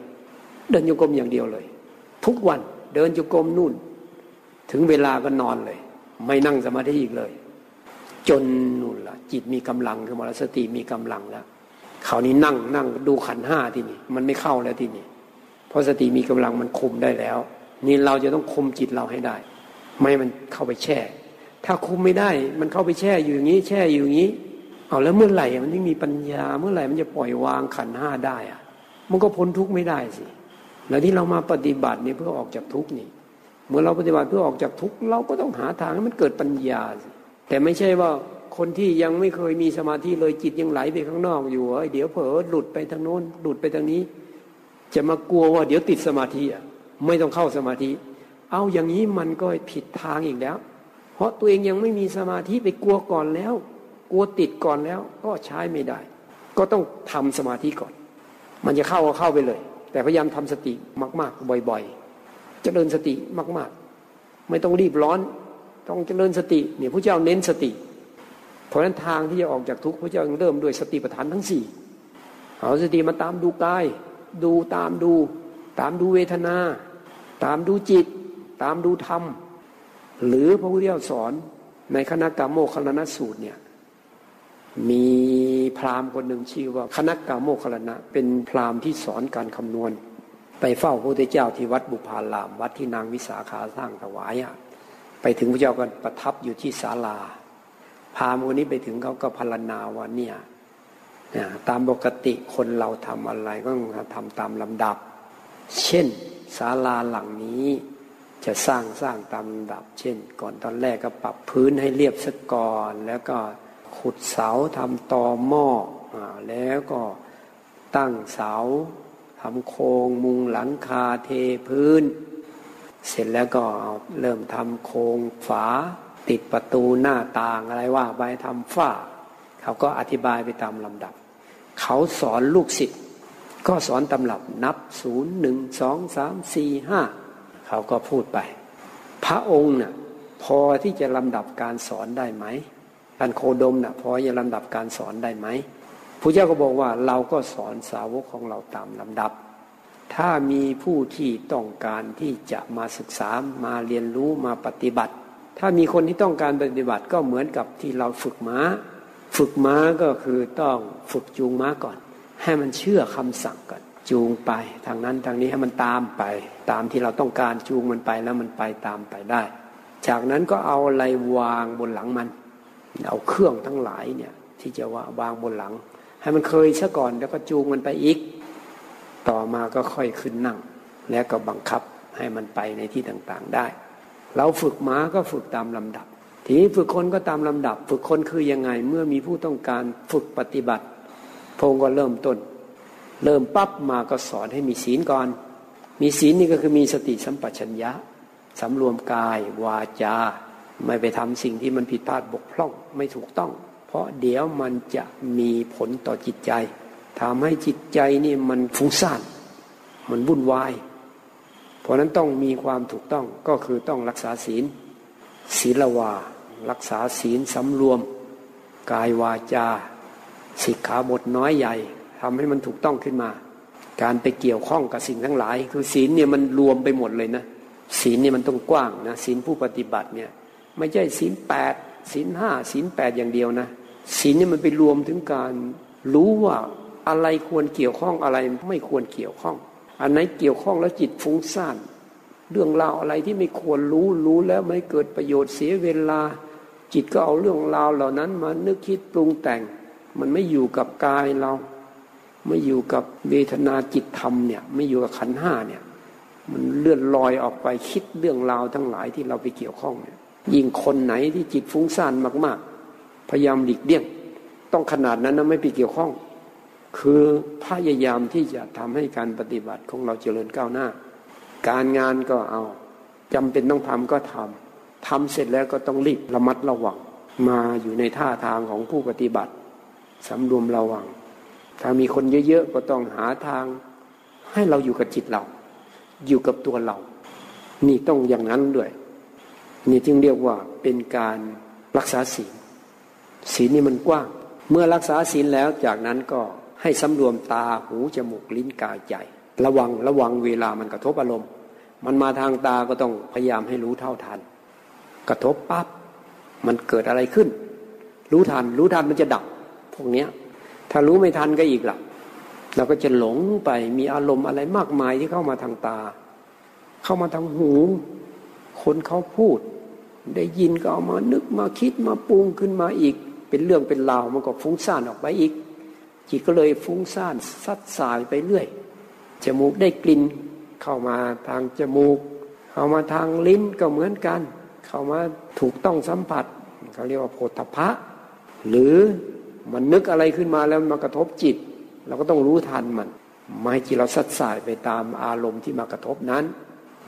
เดินจงกรมอย่างเดียวเลย ทุกวันเดินจงกรมนู่น ถึงเวลาก็นอนเลย ไม่นั่งสมาธิอีกเลย จนนู่นละจิตมีกำลังคือมรสติมีกำลังแล้วคราวนี้นั่งนั่งดูขันห้าที่นี่ มันไม่เข้าแล้วที่นี่ เพราะสติมีกำลังมันคุมได้แล้ว นี่เราจะต้องคุมจิตเราให้ได้ ไม่มันเข้าไปแช่ ถ้าคุมไม่ได้ มันเข้าไปแช่อยู่อย่างนี้ แช่อยู่อย่างนี้เอาแล้วเมื่อไหร่มันไม่มีปัญญาเมื่อไหร่มันจะปล่อยวางขันห้าได้อะมันก็พ้นทุกข์ไม่ได้สิแล้วที่เรามาปฏิบัตินี่เพื่อออกจากทุกข์นี่ เมื่อเราปฏิบัติเพื่อออกจากทุกข์เราก็ต้องหาทางให้มันเกิดปัญญาสิ แต่ไม่ใช่ว่าคนที่ยังไม่เคยมีสมาธิเลยจิตยังไหลไปข้างนอกอยู่เดี๋ยวเผลอหลุดไปทางโน้นหลุดไปทางนี้ จะมากลัวว่าเดี๋ยวติดสมาธิอะไม่ต้องเข้าสมาธิ เอาอย่างนี้มันก็ผิดทางอีกแล้ว เพราะตัวเองยังไม่มีสมาธิไปกลัวก่อนแล้ว กลัวติดก่อนแล้วก็ใช้ไม่ได้ ก็ต้องทำสมาธิก่อน มันจะเข้าก็เข้าไปเลย แต่พยายามทำสติมาก ๆ บ่อย ๆจเจริญสติมาก ๆ ไม่ต้องรีบร้อน ต้องเจริญสติเนี่ยพระเจ้าเน้นสติ เพราะฉะนั้นทางที่จะออกจากทุกข์พระเจ้าเริ่มด้วยสติปัฏฐานทั้งสี่เอาสติมาตามดูกาย ดูตามดู ตามดูเวทนา ตามดูจิต ตามดูธรรม หรือพระพุทธเจ้าสอนในคณะกรรมโมคลนสูตรเนี่ยมีพราหมณ์คนหนึ่งชื่อว่าคณะกาโมคลณะ เป็นพราหมณ์ที่สอนการคำนวณ ไปเฝ้าพระพุทธเจ้าที่วัดบุพาราม วัดที่นางวิสาขาสร้างถวายอะ ไปถึงพระเจ้าก็ประทับอยู่ที่ศาลา พามณ์คนนี้ไปถึงเขาก็พรรณนาว่าเนี่ยตามปกติคนเราทำอะไรก็ทำตามลำดับ เช่นศาลาหลังนี้จะสร้างสร้างตามลำดับ เช่น ก่อนตอนแรกก็ปรับพื้นให้เรียบซะก่อน แล้วก็ขุดเสาทำตอหม้ออแล้วก็ตั้งเสาทำโครงมุงหลังคาเทพื้น เสร็จแล้วก็เริ่มทำโครงฝา ติดประตูหน้าต่างอะไรว่าไปทำฝ้า เขาก็อธิบายไปตามลำดับ เขาสอนลูกศิษย์ก็สอนตำรับนับศูนย์หนึ่งสองสามสี่ห้าเขาก็พูดไป พระองค์น่ะพอที่จะลำดับการสอนได้ไหมท่านโคดมนะ่ะพอจะลำดับการสอนได้ไหมพระเจ้าก็บอกว่าเราก็สอนสาวกของเราตามลำดับ ถ้ามีผู้ที่ต้องการที่จะมาศึกษามาเรียนรู้มาปฏิบัติ ถ้ามีคนที่ต้องการปฏิบัติก็เหมือนกับที่เราฝึกม้า ฝึกม้าก็คือต้องฝึกจูงม้าก่อน ให้มันเชื่อคำสั่งก่อนจูงไปทางนั้นทางนี้ให้มันตามไป ตามที่เราต้องการจูงมันไปแล้วมันไปตามไปได้ จากนั้นก็เอาอะไรวางบนหลังมัน เอาเครื่องทั้งหลายเนี่ยที่จะว่าวางบนหลัง ให้มันเคยซะก่อนแล้วก็จูงมันไปอีก ต่อมาก็ค่อยขึ้นนั่ง แล้วก็บังคับให้มันไปในที่ต่างๆได้ เราฝึกม้าก็ฝึกตามลำดับ ทีนี้ฝึกคนก็ตามลำดับ ฝึกคนคือยังไงเมื่อมีผู้ต้องการฝึกปฏิบัติพงก็เริ่มต้น เริ่มปั๊บมาก็สอนให้มีศีลก่อน มีศีลนี่ก็คือมีสติสัมปชัญญะสำรวมกาย วาจา ไม่ไปทำสิ่งที่มันผิดพลาดบกพร่องไม่ถูกต้อง เพราะเดี๋ยวมันจะมีผลต่อจิตใจ ทำให้จิตใจนี่มันฟุ้งซ่านมันวุ่นวาย เพราะนั้นต้องมีความถูกต้องก็คือต้องรักษาศีล ศีลวา รักษาศีลสำรวม กายวาจาสิกขาบทน้อยใหญ่ทำให้มันถูกต้องขึ้นมา การไปเกี่ยวข้องกับสิ่งทั้งหลาย คือศีลเนี่ยมันรวมไปหมดเลยนะศีลเนี่ยมันต้องกว้างนะศีลผู้ปฏิบัติเนี่ยไม่ใช่ศีลแปดศีลห้าศีลแปดอย่างเดียวนะศีลเนี่ยมันไปรวมถึงการรู้ว่า อะไรควรเกี่ยวข้องอะไรไม่ควรเกี่ยวข้อง อันไหนเกี่ยวข้องแล้วจิตฟุ้งซ่านเรื่องราวอะไรที่ไม่ควรรู้รู้แล้วไม่เกิดประโยชน์เสียเวลา จิตก็เอาเรื่องราวเหล่านั้นมานึกคิดปรุงแต่ง มันไม่อยู่กับกายเรา ไม่อยู่กับเวทนาจิตธรรมเนี่ยไม่อยู่กับขันห้าเนี่ยมันเลื่อนลอยออกไปคิดเรื่องราวทั้งหลายที่เราไปเกี่ยวข้องเนี่ยยิ่งคนไหนที่จิตฟุ้งซ่านมาก ๆ พยายามหลีกเลี่ยง ต้องขนาดนั้นนะไม่ไปเกี่ยวข้อง คือพยายามที่จะทำให้การปฏิบัติของเราเจริญก้าวหน้า การงานก็เอาจำเป็นต้องทำก็ทำทำเสร็จแล้วก็ต้องรีบระมัดระวัง มาอยู่ในท่าทางของผู้ปฏิบัติสำรวมระวัง ถ้ามีคนเยอะๆก็ต้องหาทาง ให้เราอยู่กับจิตเรา อยู่กับตัวเรา นี่ต้องอย่างนั้นด้วย นี่จึงเรียกว่าเป็นการรักษาศีลศีลนี่มันกว้าง เมื่อรักษาศีลแล้วจากนั้นก็ ให้สำรวมตาหูจมูกลิ้นกายใจ ระวังระวังเวลามันกระทบอารมณ์ มันมาทางตาก็ต้องพยายามให้รู้เท่าทัน กระทบปั๊บมันเกิดอะไรขึ้น รู้ทัน รู้ทันมันจะดับ พวกเนี้ย ถ้ารู้ไม่ทันก็อีกละ่ะเราก็จะหลงไปมีอารมณ์อะไรมากมายที่เข้ามาทางตา เข้ามาทางหู คนเขาพูด ได้ยินก็เอามานึกมาคิดมาปรุงขึ้นมาอีก เป็นเรื่องเป็นราวมันก็ฟุ้งซ่านออกไปอีก จิตก็เลยฟุ้งซ่านซัดสายไปเรื่อย จมูกได้กลิ่นเข้ามาทางจมูก เข้ามาทางลิ้นก็เหมือนกัน เข้ามาถูกต้องสัมผัสเขาเรียกว่าโพธพะ หรือมันนึกอะไรขึ้นมาแล้วมากระทบจิต เราก็ต้องรู้ทันมันไม่ให้จิตเราสัดสายไปตามอารมณ์ที่มากระทบนั้น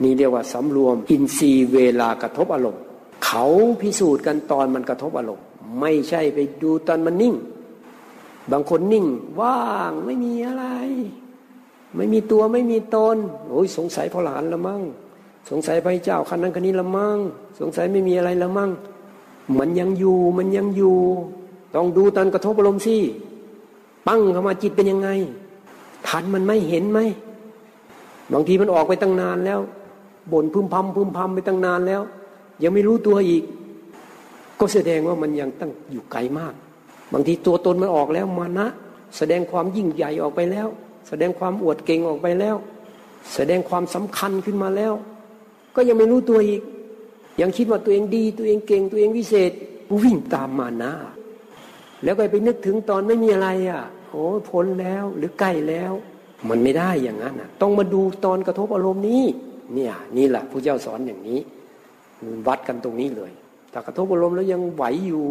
นี่เรียกว่าสำรวมอินทรีย์เวลากระทบอารมณ์ เขาพิสูจน์กันตอนมันกระทบอารมณ์ ไม่ใช่ไปดูตอนมันนิ่ง บางคนนิ่ง ว่างไม่มีอะไร ไม่มีตัวไม่มีตนโอ้ยสงสัยพหลานละมั่งสงสัยพระเจ้าคันนั้นคันนี้ละมั่งสงสัยไม่มีอะไรละมั่งมันยังอยู่มันยังอยู่ ต้องดูตอนกระทบอารมณ์สิปั้งเข้ามาจิตเป็นยังไงทันมันไม่เห็นไหมบางทีมันออกไปตั้งนานแล้วบ่นพึมพำพึมพำไปตั้งนานแล้ว ยังไม่รู้ตัวอีก ก็แสดงว่ามันยังตั้งอยู่ไกลมาก บางทีตัวตนมันออกแล้วมานะ แสดงความยิ่งใหญ่ออกไปแล้ว แสดงความอวดเก่งออกไปแล้ว แสดงความสำคัญขึ้นมาแล้ว ก็ยังไม่รู้ตัวอีก ยังคิดว่าตัวเองดี ตัวเองเก่งตัวเองวิเศษวิ่งตามมานะ แล้วก็ไปนึกถึงตอนไม่มีอะไรอะโอ้พ้นแล้วหรือใกล้แล้ว มันไม่ได้อย่างนั้นอะต้องมาดูตอนกระทบอารมณ์นี้ เนี่ย นี่แหละผู้เจ้าสอนอย่างนี้วัดกันตรงนี้เลยถ้ากระทบอารมณ์แล้วยังไหวอยู่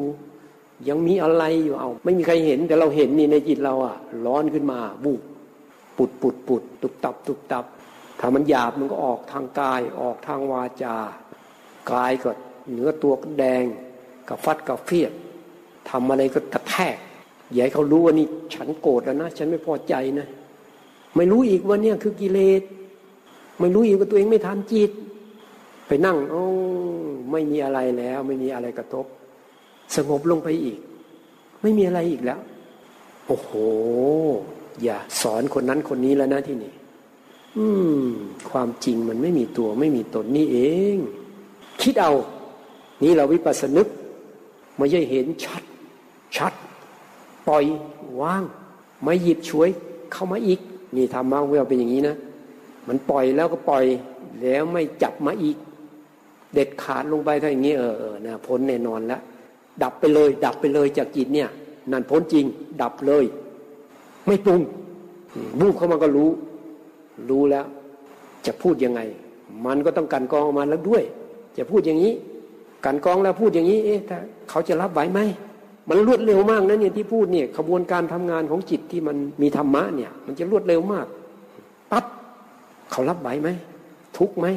ยังมีอะไรอยู่เอา ไม่มีใครเห็นแต่เราเห็นนี่ในจิตเราอะ ร้อนขึ้นมาบุบปุดปุดปุดตุบตับ ตุบตับ ถ้ามันหยาบมันก็ออกทางกายออกทางวาจากายก็เนื้อตัวก็แดงกับฟัดกับเฟียดทำอะไรก็กระแทกอย่าให้เขารู้ว่านี่ฉันโกรธแล้วนะ ฉันไม่พอใจนะ ไม่รู้อีกว่าเนี่ยคือกิเลสไม่รู้อีกว่าตัวเองไม่ทันจิต ไปนั่งโอ้ไม่มีอะไรแล้ว ไม่มีอะไรกระทบ สงบลงไปอีก ไม่มีอะไรอีกแล้ว โอ้โห อย่าสอนคนนั้นคนนี้แล้วนะที่นี่อืม ความจริงมันไม่มีตัวไม่มีตนนี่เอง คิดเอา นี่เราวิปัสสนึกไม่ใช่เห็นชัด ชัด ปล่อยว่าง ไม่หยิบช่วย เข้ามาอีก นี่ธรรมะของเราเป็นอย่างนี้นะมันปล่อยแล้วก็ปล่อยแล้วไม่จับมาอีก เด็ดขาดลงไปถ้าอย่างนี้เออเออนะพ้นแน่นอนแล้ว ดับไปเลย ดับไปเลยจากจิตเนี่ย นั่นพ้นจริง ดับเลย ไม่ปรุงบูบเข้ามาก็รู้ รู้แล้ว จะพูดยังไง มันก็ต้องกันกองออกมาแล้วด้วย จะพูดอย่างนี้กันกองแล้วพูดอย่างนี้ เอ๊ะถ้าเขาจะรับไหวไหมมันรวดเร็วมากนะเนี่ยที่พูดเนี่ยขบวนการทำงานของจิตที่มันมีธรรมะเนี่ย มันจะรวดเร็วมากปั๊บเขารับไหวไหมทุกไหม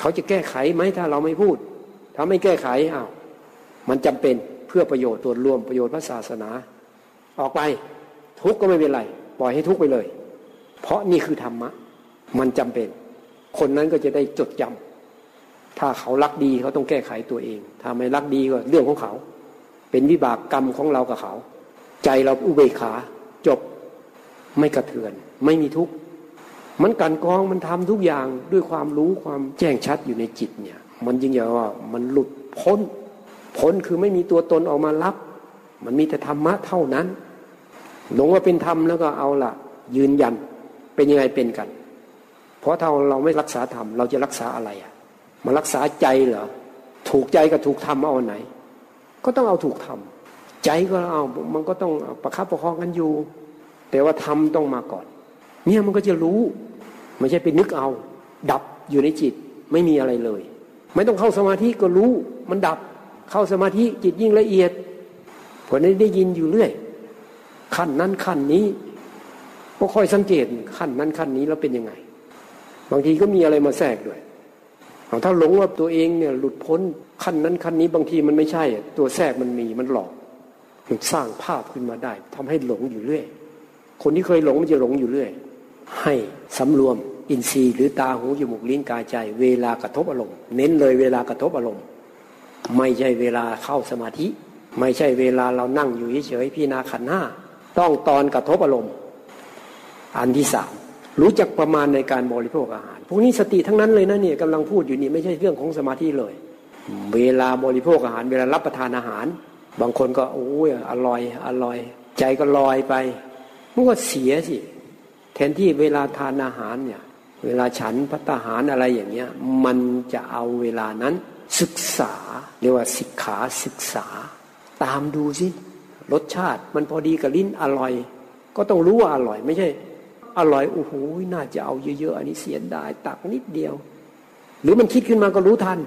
เขาจะแก้ไขไหมถ้าเราไม่พูด ถ้าไม่แก้ไขอ้าว มันจำเป็นเพื่อประโยชน์ตัวรวมประโยชน์พระศาสนา ออกไปทุกก็ไม่เป็นไรปล่อยให้ทุกไปเลย เพราะนี่คือธรรมะ มันจำเป็น คนนั้นก็จะได้จดจำถ้าเขารักดีเขาต้องแก้ไขตัวเอง ถ้าไม่รักดีก็เรื่องของเขา เป็นวิบากกรรมของเรากับเขา ใจเราอุเบกขาจบไม่กระเทือน ไม่มีทุกข์มันกันกองมันทำทุกอย่างด้วยความรู้ความแจ้งชัดอยู่ในจิตเนี่ย มันยิ่งใหญ่ว่ามันหลุดพ้น พ้นคือไม่มีตัวตนออกมารับ มันมีแต่ธรรมะเท่านั้น หลงว่าเป็นธรรมแล้วก็เอาละยืนยันเป็นยังไงเป็นกัน เพราะถ้าเราไม่รักษาธรรมเราจะรักษาอะไรอะมารักษาใจเหรอถูกใจกับถูกธรรมเอาไหน ก็ต้องเอาถูกทำใจก็เอามันก็ต้องประคับประคองกันอยู่ แต่ว่าทำต้องมาก่อน เนี่ยมันก็จะรู้ไม่ใช่ไปนึกเอา ดับอยู่ในจิตไม่มีอะไรเลย ไม่ต้องเข้าสมาธิก็รู้มันดับ เข้าสมาธิจิตยิ่งละเอียดผลนี้ได้ยินอยู่เรื่อย ขั้นนั้นขั้นนี้ก็ค่อยสังเกตขั้นนั้นขั้นนี้แล้วเป็นยังไง บางทีก็มีอะไรมาแทรกด้วยถ้าหลงว่าตัวเองเนี่ยหลุดพ้นขั้นนั้นขั้นนี้บางทีมันไม่ใช่ ตัวแทรกมันมีมันหลอกมันสร้างภาพขึ้นมาได้ทำให้หลงอยู่เรื่อย คนที่เคยหลงมันจะหลงอยู่เรื่อย ให้สำรวมอินทรีย์หรือตาหูจมูกลิ้นกายใจ เวลากระทบอารมณ์ เน้นเลยเวลากระทบอารมณ์ ไม่ใช่เวลาเข้าสมาธิ ไม่ใช่เวลาเรานั่งอยู่เฉยๆพี่นาขันห้าต้องตอนกระทบอารมณ์ อันที่สามรู้จักประมาณในการบริโภคอาหาร พวกนี้สติทั้งนั้นเลยนะเนี่ยกำลังพูดอยู่นี่ไม่ใช่เรื่องของสมาธิเลย เวลาบริโภคอาหาร เวลารับประทานอาหาร บางคนก็โอ้ยอร่อยอร่อย ใจก็ลอยไปมันก็เสียสิแทนที่เวลาทานอาหารเนี่ย เวลาฉันพัตหารอะไรอย่างเงี้ย มันจะเอาเวลานั้น ศึกษาเรียกว่าสิกขาศึกษา ตามดูสิรสชาติมันพอดีกับลิ้นอร่อย ก็ต้องรู้ว่าอร่อยไม่ใช่ อร่อยโอ้โหน่าจะเอาเยอะๆอันนี้เสียดายตักนิดเดียว หรือมันคิดขึ้นมาก็รู้ทัน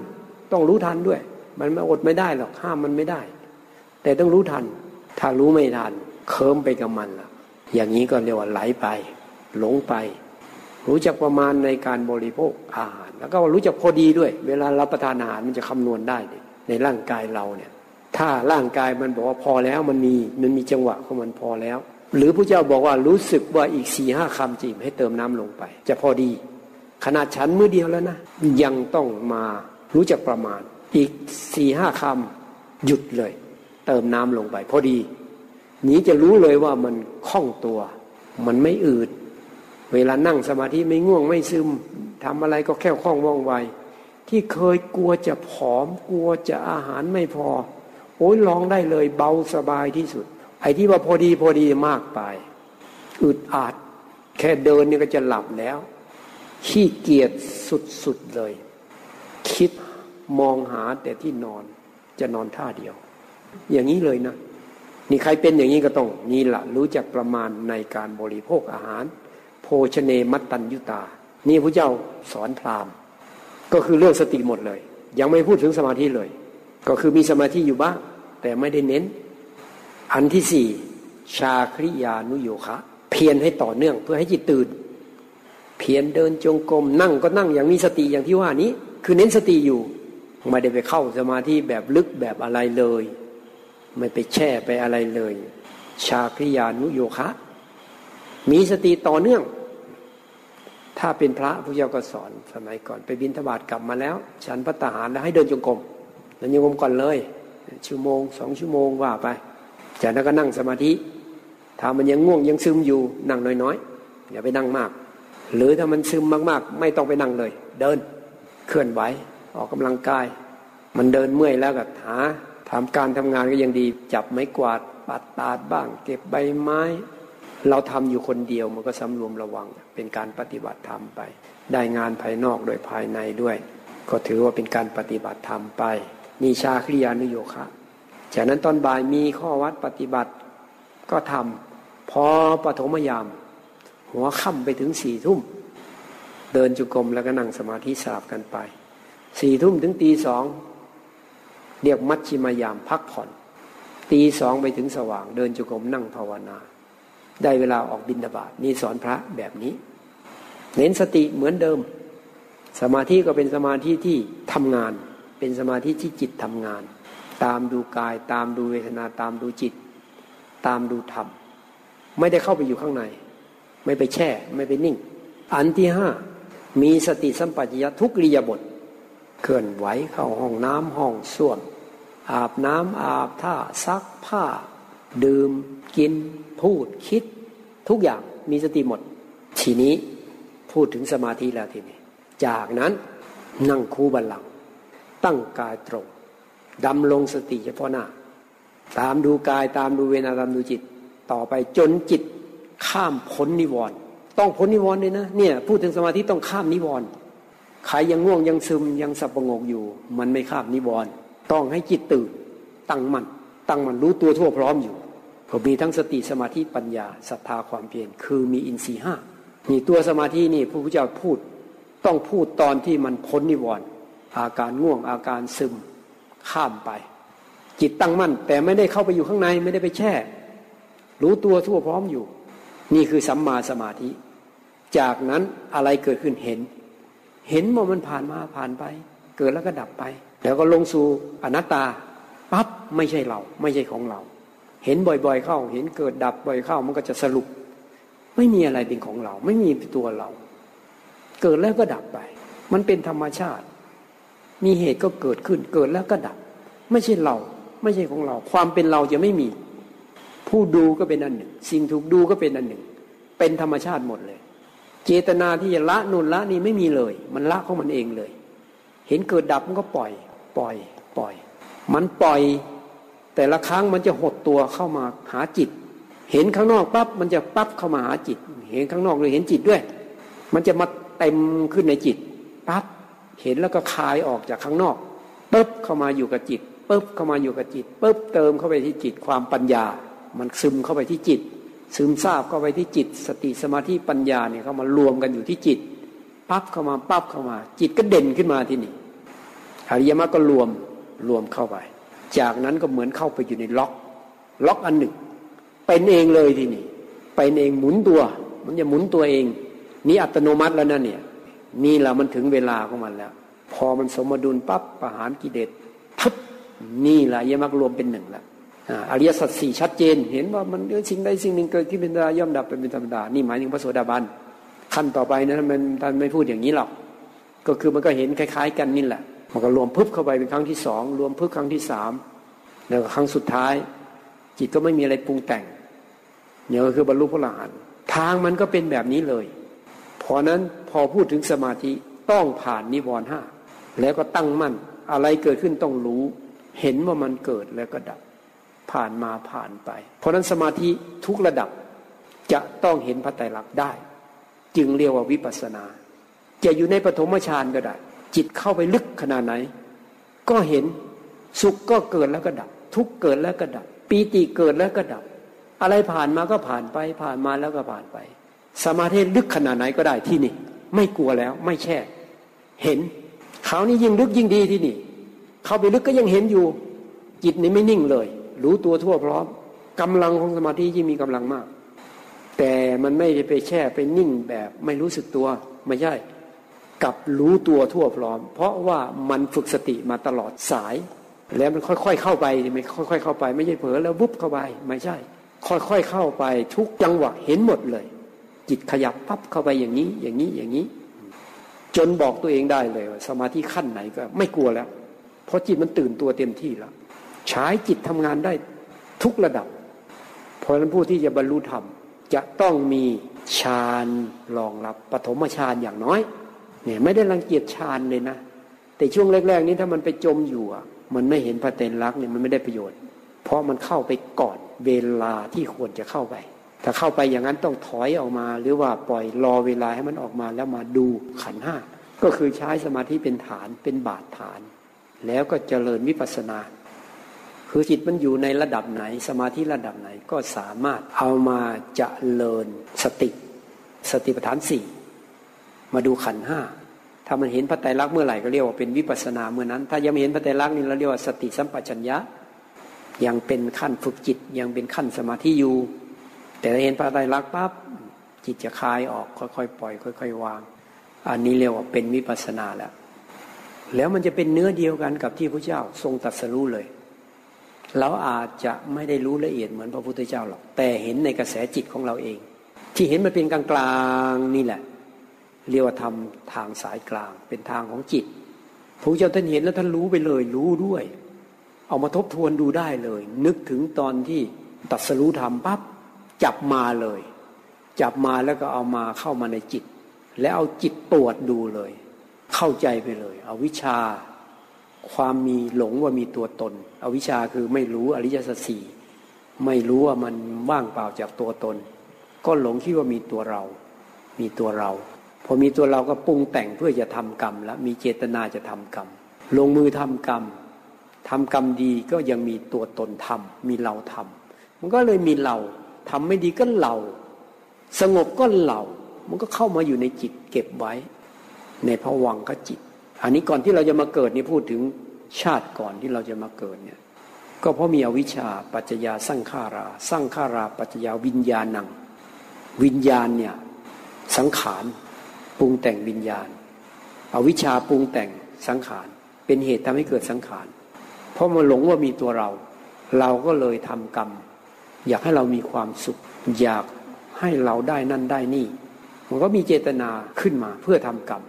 ต้องรู้ทันด้วย มันไม่อดไม่ได้หรอกห้ามมันไม่ได้ แต่ต้องรู้ทัน ถ้ารู้ไม่ทันเคิมไปกับมันล่ะ อย่างนี้ก็เรียกว่าไหลไป หลงไป รู้จักประมาณในการบริโภคอาหาร แล้วก็รู้จักพอดีด้วย เวลารับประทานอาหารมันจะคำนวณได้ในร่างกายเราเนี่ย ถ้าร่างกายมันบอกว่าพอแล้วมันมีมันมีจังหวะของมันพอแล้ว หรือพระเจ้าบอกว่ารู้สึกว่าอีกสี่ห้าคำจีบให้เติมน้ำลงไป จะพอดี ขนาดฉันมือเดียวแล้วนะยังต้องมารู้จักประมาณ อีกสี่ห้าคำหยุดเลย เติมน้ำลงไป พอดีนี้จะรู้เลยว่ามันคล่องตัว มันไม่อืด เวลานั่งสมาธิไม่ง่วงไม่ซึมทำอะไรก็แค่คล่องว่องไว ที่เคยกลัวจะผอมกลัวจะอาหารไม่พอ โอ้ยลองได้เลยเบาสบายที่สุด ไอ้ที่ว่าพอดีพอดีมากไปอึดอัดแค่เดินนี่ก็จะหลับแล้ว ขี้เกียจสุดๆเลย คิดมองหาแต่ที่นอนจะนอนท่าเดียว อย่างนี้เลยนะ นี่ใครเป็นอย่างนี้ก็ต้องนี่แหละรู้จักประมาณในการบริโภคอาหาร โภชเนมัตตัญยุตา นี่พระเจ้าสอนพราหมณ์ ก็คือเรื่องสติหมดเลย ยังไม่พูดถึงสมาธิเลย ก็คือมีสมาธิอยู่บ้าง แต่ไม่ได้เน้น อันที่สี่ชาคริยานุโยคะ เพียรให้ต่อเนื่องเพื่อให้จิตตื่น เพียรเดินจงกรมนั่งก็นั่งอย่างมีสติอย่างที่ว่านี้ คือเน้นสติอยู่ไม่ได้ไปเข้าสมาธิแบบลึกแบบอะไรเลย ไม่ไปแช่ไปอะไรเลย ชาคริยานุโยคะ มีสติต่อเนื่อง ถ้าเป็นพระพุทธเจ้าก็สอนสมัยก่อน ไปบินทบาทกลับมาแล้ว ฉันพระตาหารแล้วให้เดินจงกรมเดินจงกรมก่อนเลย ชั่วโมงสองชั่วโมงว่าไป จากนั้นก็นั่งสมาธิ ถ้ามันยังง่วงยังซึมอยู่นั่งน้อยๆอย่าไปนั่งมาก หรือถ้ามันซึมมากๆ ไม่ต้องไปนั่งเลย เดินเคลื่อนไหวออกกำลังกาย มันเดินเมื่อยแล้วก็หาทำการทำงานก็ยังดี จับไม้กวาดปัดตาดบ้าง เก็บใบไม้ เราทำอยู่คนเดียวมันก็สำรวมระวัง เป็นการปฏิบัติธรรมไป ได้งานภายนอกโดยภายในด้วย ก็ถือว่าเป็นการปฏิบัติธรรมไปนี่ชาคริยานุโยคะ จากนั้นตอนบ่ายมีข้อวัดปฏิบัติก็ทำพอปฐมยาม หัวค่ำไปถึงสี่ทุ่ม เดินจุกรมแล้วก็นั่งสมาธิสลับกันไปสี่ทุ่มถึงตีสองเรียกมัชชิมายามพักผ่อน ตีสองไปถึงสว่าง เดินจุกรมนั่งภาวนา ได้เวลาออกบินดาบาตนี่สอนพระแบบนี้ เน้นสติเหมือนเดิม สมาธิก็เป็นสมาธิที่ทำงาน เป็นสมาธิที่จิตทำงาน ตามดูกาย ตามดูเวทนาตามดูจิต ตามดูธรรม ไม่ได้เข้าไปอยู่ข้างใน ไม่ไปแช่ ไม่ไปนิ่ง อันที่ห้ามีสติสัมปชัญญะทุกริยบทเคลื่อนไหวเข้าห้องน้ำห้องส้วมอาบน้ำอาบท่าซักผ้า ดื่มกิน พูดคิดทุกอย่างมีสติหมด ทีนี้พูดถึงสมาธิแล้วทีนี้ จากนั้นนั่งคูบัลลัง ตั้งกายตรงดำลงสติเฉพาะหน้า ตามดูกายตามดูเวนาตามดูจิต ต่อไปจนจิตข้ามพ้นนิวรณ์ต้องพ้นนิวรณ์เลยนะเนี่ยพูดถึงสมาธิต้องข้ามนิวรณ์ใครยังง่วงยังซึมยังสับประงกอยู่ มันไม่ข้ามนิวรณ์ต้องให้จิตตื่นตั้งมัน่นตั้งมันรู้ตัวทั่วพร้อมอยู่ ก็มีทั้งสติสมาธิปัญญาศรัทธาความเพียรคือมีอินทรีห้านี่ตัวสมาธินี่พระพุทธเจ้าพูดต้องพูดตอนที่มันพ้นนิวรณ์อาการง่วงอาการซึมข้ามไป จิตตั้งมั่น แต่ไม่ได้เข้าไปอยู่ข้างในไม่ได้ไปแช่ รู้ตัวทั่วพร้อมอยู่ นี่คือสัมมาสมาธิ จากนั้นอะไรเกิดขึ้นเห็น เห็นว่ามันผ่านมาผ่านไป เกิดแล้วก็ดับไป แล้วก็ลงสู่อนัตตาปั๊บไม่ใช่เรา ไม่ใช่ของเรา เห็นบ่อย ๆ เข้า เห็นเกิดดับบ่อยเข้า มันก็จะสรุป ไม่มีอะไรเป็นของเรา ไม่มีตัวเรา เกิดแล้วก็ดับไป มันเป็นธรรมชาติ มีเหตุก็เกิดขึ้น เกิดแล้วก็ดับ ไม่ใช่เรา ไม่ใช่ของเรา ความเป็นเราจะไม่มี ผู้ดูก็เป็นอันหนึ่ง สิ่งถูกดูก็เป็นอันหนึ่ง เป็นธรรมชาติหมดเลย เจตนาที่จะละนุนละนี่ไม่มีเลย มันละของมันเองเลย เห็นเกิดดับมันก็ปล่อย ปล่อย ปล่อย มันปล่อย แต่ละครั้งมันจะหดตัวเข้ามาหาจิต เห็นข้างนอกปั๊บมันจะปั๊บเข้ามาหาจิต เห็นข้างนอกเลยเห็นจิตด้วย มันจะมาเต็มขึ้นในจิตปั๊บเห็นแล้วก็คายออกจากข้างนอกปุ๊บเข้ามาอยู่กับจิตปุ๊บเข้ามาอยู่กับจิตปุ๊บเติมเข้าไปที่จิตความปัญญา มันซึมเข้าไปที่จิต ซึมซาบเข้าไปที่จิต สติสมาธิปัญญาเนี่ยเข้ามารวมกันอยู่ที่จิตปั๊บเข้ามาปั๊บเข้ามา จิตก็เด่นขึ้นมาที่นี่อริยมรรคก็รวมรวมเข้าไป จากนั้นก็เหมือนเข้าไปอยู่ในล็อก ล็อกอันหนึ่ง เป็นเองเลยทีนี่เป็นเองหมุนตัว มันจะหมุนตัวเอง นี่อัตโนมัติแล้วนั่นเนี่ย นี่แหละมันถึงเวลาของมันแล้ว พอมันสมดุลปั๊บประหารกิเลสทึบนี่แหละยมักรวมเป็นหนึ่งแล้วอริยสัจสี่ชัดเจน เห็นว่ามันสิ่งใดสิ่งหนึ่งเกิดขึ้นเป็นธรรมดาย่อมดับเป็นธรรมดา นี่หมายถึงพระโสดาบันขั้นต่อไปนะมันท่านไม่พูดอย่างนี้หรอก ก็คือมันก็เห็นคล้าย ๆ กันนี่แหละ มันก็รวมพึบเข้าไปเป็นครั้งที่สองรวมพึบครั้งที่สามแล้วครั้งสุดท้าย จิตก็ไม่มีอะไรปรุงแต่งเนี่ยก็คือบรรลุพระอรหันต์ทางมันก็เป็นแบบนี้เลยเพราะนั้นพอพูดถึงสมาธิต้องผ่านนิวรณ์ห้าแล้วก็ตั้งมั่นอะไรเกิดขึ้นต้องรู้ เห็นว่ามันเกิดแล้วก็ดับ ผ่านมาผ่านไป เพราะนั้นสมาธิทุกระดับจะต้องเห็นพระไตรลักษณ์ได้ จึงเรียกว่าวิปัสนา จะอยู่ในปฐมฌานก็ได้ จิตเข้าไปลึกขนาดไหน ก็เห็นสุขก็เกิดแล้วก็ดับ ทุกเกิดแล้วก็ดับปีติเกิดแล้วก็ดับ อะไรผ่านมาก็ผ่านไป ผ่านมาแล้วก็ผ่านไป สมาธิลึกขนาดไหนก็ได้ที่นี่ ไม่กลัวแล้วไม่แช่ เห็นเขานี่ยิ่งลึกยิ่งดีที่นี่ เข้าไปลึกก็ยังเห็นอยู่ จิตนี่ไม่นิ่งเลย รู้ตัวทั่วพร้อมกำลังของสมาธิยิ่งมีกำลังมาก แต่มันไม่ได้ไปแช่ไปนิ่งแบบไม่รู้สึกตัวไม่ใช่ กับรู้ตัวทั่วพร้อม เพราะว่ามันฝึกสติมาตลอดสาย แล้วมันค่อย ๆ เข้าไปไม่ค่อย ๆ เข้าไป ไม่ใช่เผลอแล้ววุบเข้าไปไม่ใช่ ค่อยๆเข้าไปทุกจังหวะเห็นหมดเลย จิตขยับปั๊บเข้าไปอย่างนี้ อย่างนี้อย่างนี้ จนบอกตัวเองได้เลยว่าสมาธิขั้นไหนก็ไม่กลัวแล้ว เพราะจิตมันตื่นตัวเต็มที่แล้วใช้จิตทำงานได้ทุกระดับ เพราะฉะนั้นผู้ที่จะบรรลุธรรมจะต้องมีฌานรองรับปฐมฌานอย่างน้อย เนี่ยไม่ได้รังเกียจฌานเลยนะ แต่ช่วงแรก ๆ นี้ถ้ามันไปจมอยู่มันไม่เห็นพระเตนรักเนี่ยมันไม่ได้ประโยชน์ เพราะมันเข้าไปก่อนเวลาที่ควรจะเข้าไป ถ้าเข้าไปอย่างนั้นต้องถอยออกมา หรือว่าปล่อยรอเวลาให้มันออกมาแล้วมาดูขันห้าก็คือใช้สมาธิเป็นฐานเป็นบาดฐาน แล้วก็เจริญวิปัสสนา คือจิตมันอยู่ในระดับไหน สมาธิระดับไหนก็สามารถเอามาเจริญสติ สติปัฏฐานสี่ มาดูขันห้าถ้ามันเห็นพระไตรลักษณ์เมื่อไหร่ก็เรียกว่าเป็นวิปัสนาเมื่อนั้น ถ้ายังไม่เห็นพระไตรลักษณ์นี่เราเรียกว่าสติสัมปชัญญะ ยังเป็นขั้นฝึกจิตยังเป็นขั้นสมาธิอยู่ แต่ถ้าเห็นพระไตรลักษณ์ปั๊บจิตจะคลายออกค่อยๆปล่อย ค่อย ๆ วาง อันนี้เรียกว่าเป็นวิปัสนาแล้ว แล้วมันจะเป็นเนื้อเดียวกันกับที่พระเจ้าทรงตรัสรู้เลย เราอาจจะไม่ได้รู้ละเอียดเหมือนพระพุทธเจ้าหรอกแต่เห็นในกระแสจิตของเราเอง ที่เห็นมันเป็นกลางๆนี่แหละ เรียกว่าทำทางสายกลาง เป็นทางของจิตพระเจ้าท่านเห็นแล้วท่านรู้ไปเลย รู้ด้วย เอามาทบทวนดูได้เลย นึกถึงตอนที่ตัดสรู้ธรรมปั๊บจับมาเลย จับมาแล้วก็เอามาเข้ามาในจิต แล้วเอาจิตตรวจดูเลย เข้าใจไปเลย เอาวิชาความมีหลงว่ามีตัวตนเอาวิชาคือไม่รู้อริยสัจสี่ไม่รู้ว่ามันว่างเปล่าจากตัวตน ก็หลงคิดว่ามีตัวเรา มีตัวเรา พอมีตัวเราก็ปรุงแต่งเพื่อจะทำกรรมแล้วมีเจตนาจะทำกรรม ลงมือทำกรรมทำกรรมดีก็ยังมีตัวตนทำมีเราทำมันก็เลยมีเราทำไม่ดีก็เรา สงบก็เรา มันก็เข้ามาอยู่ในจิตเก็บไว้ ในภวังก็จิต อันนี้ก่อนที่เราจะมาเกิดนี่พูดถึงชาติก่อนที่เราจะมาเกิดเนี่ย ก็เพราะมีอวิชชาปัจจยาสร้างขาราสร้างขาราปัจจยาวิญญาณัง วิญญาณเนี่ยสังขาร ปรุงแต่งวิญญาณเอาวิชาปรุงแต่งสังขาร เป็นเหตุทำให้เกิดสังขาร เพราะมันหลงว่ามีตัวเรา เราก็เลยทำกรรม อยากให้เรามีความสุข อยากให้เราได้นั่นได้นี่ มันก็มีเจตนาขึ้นมาเพื่อทำกรรม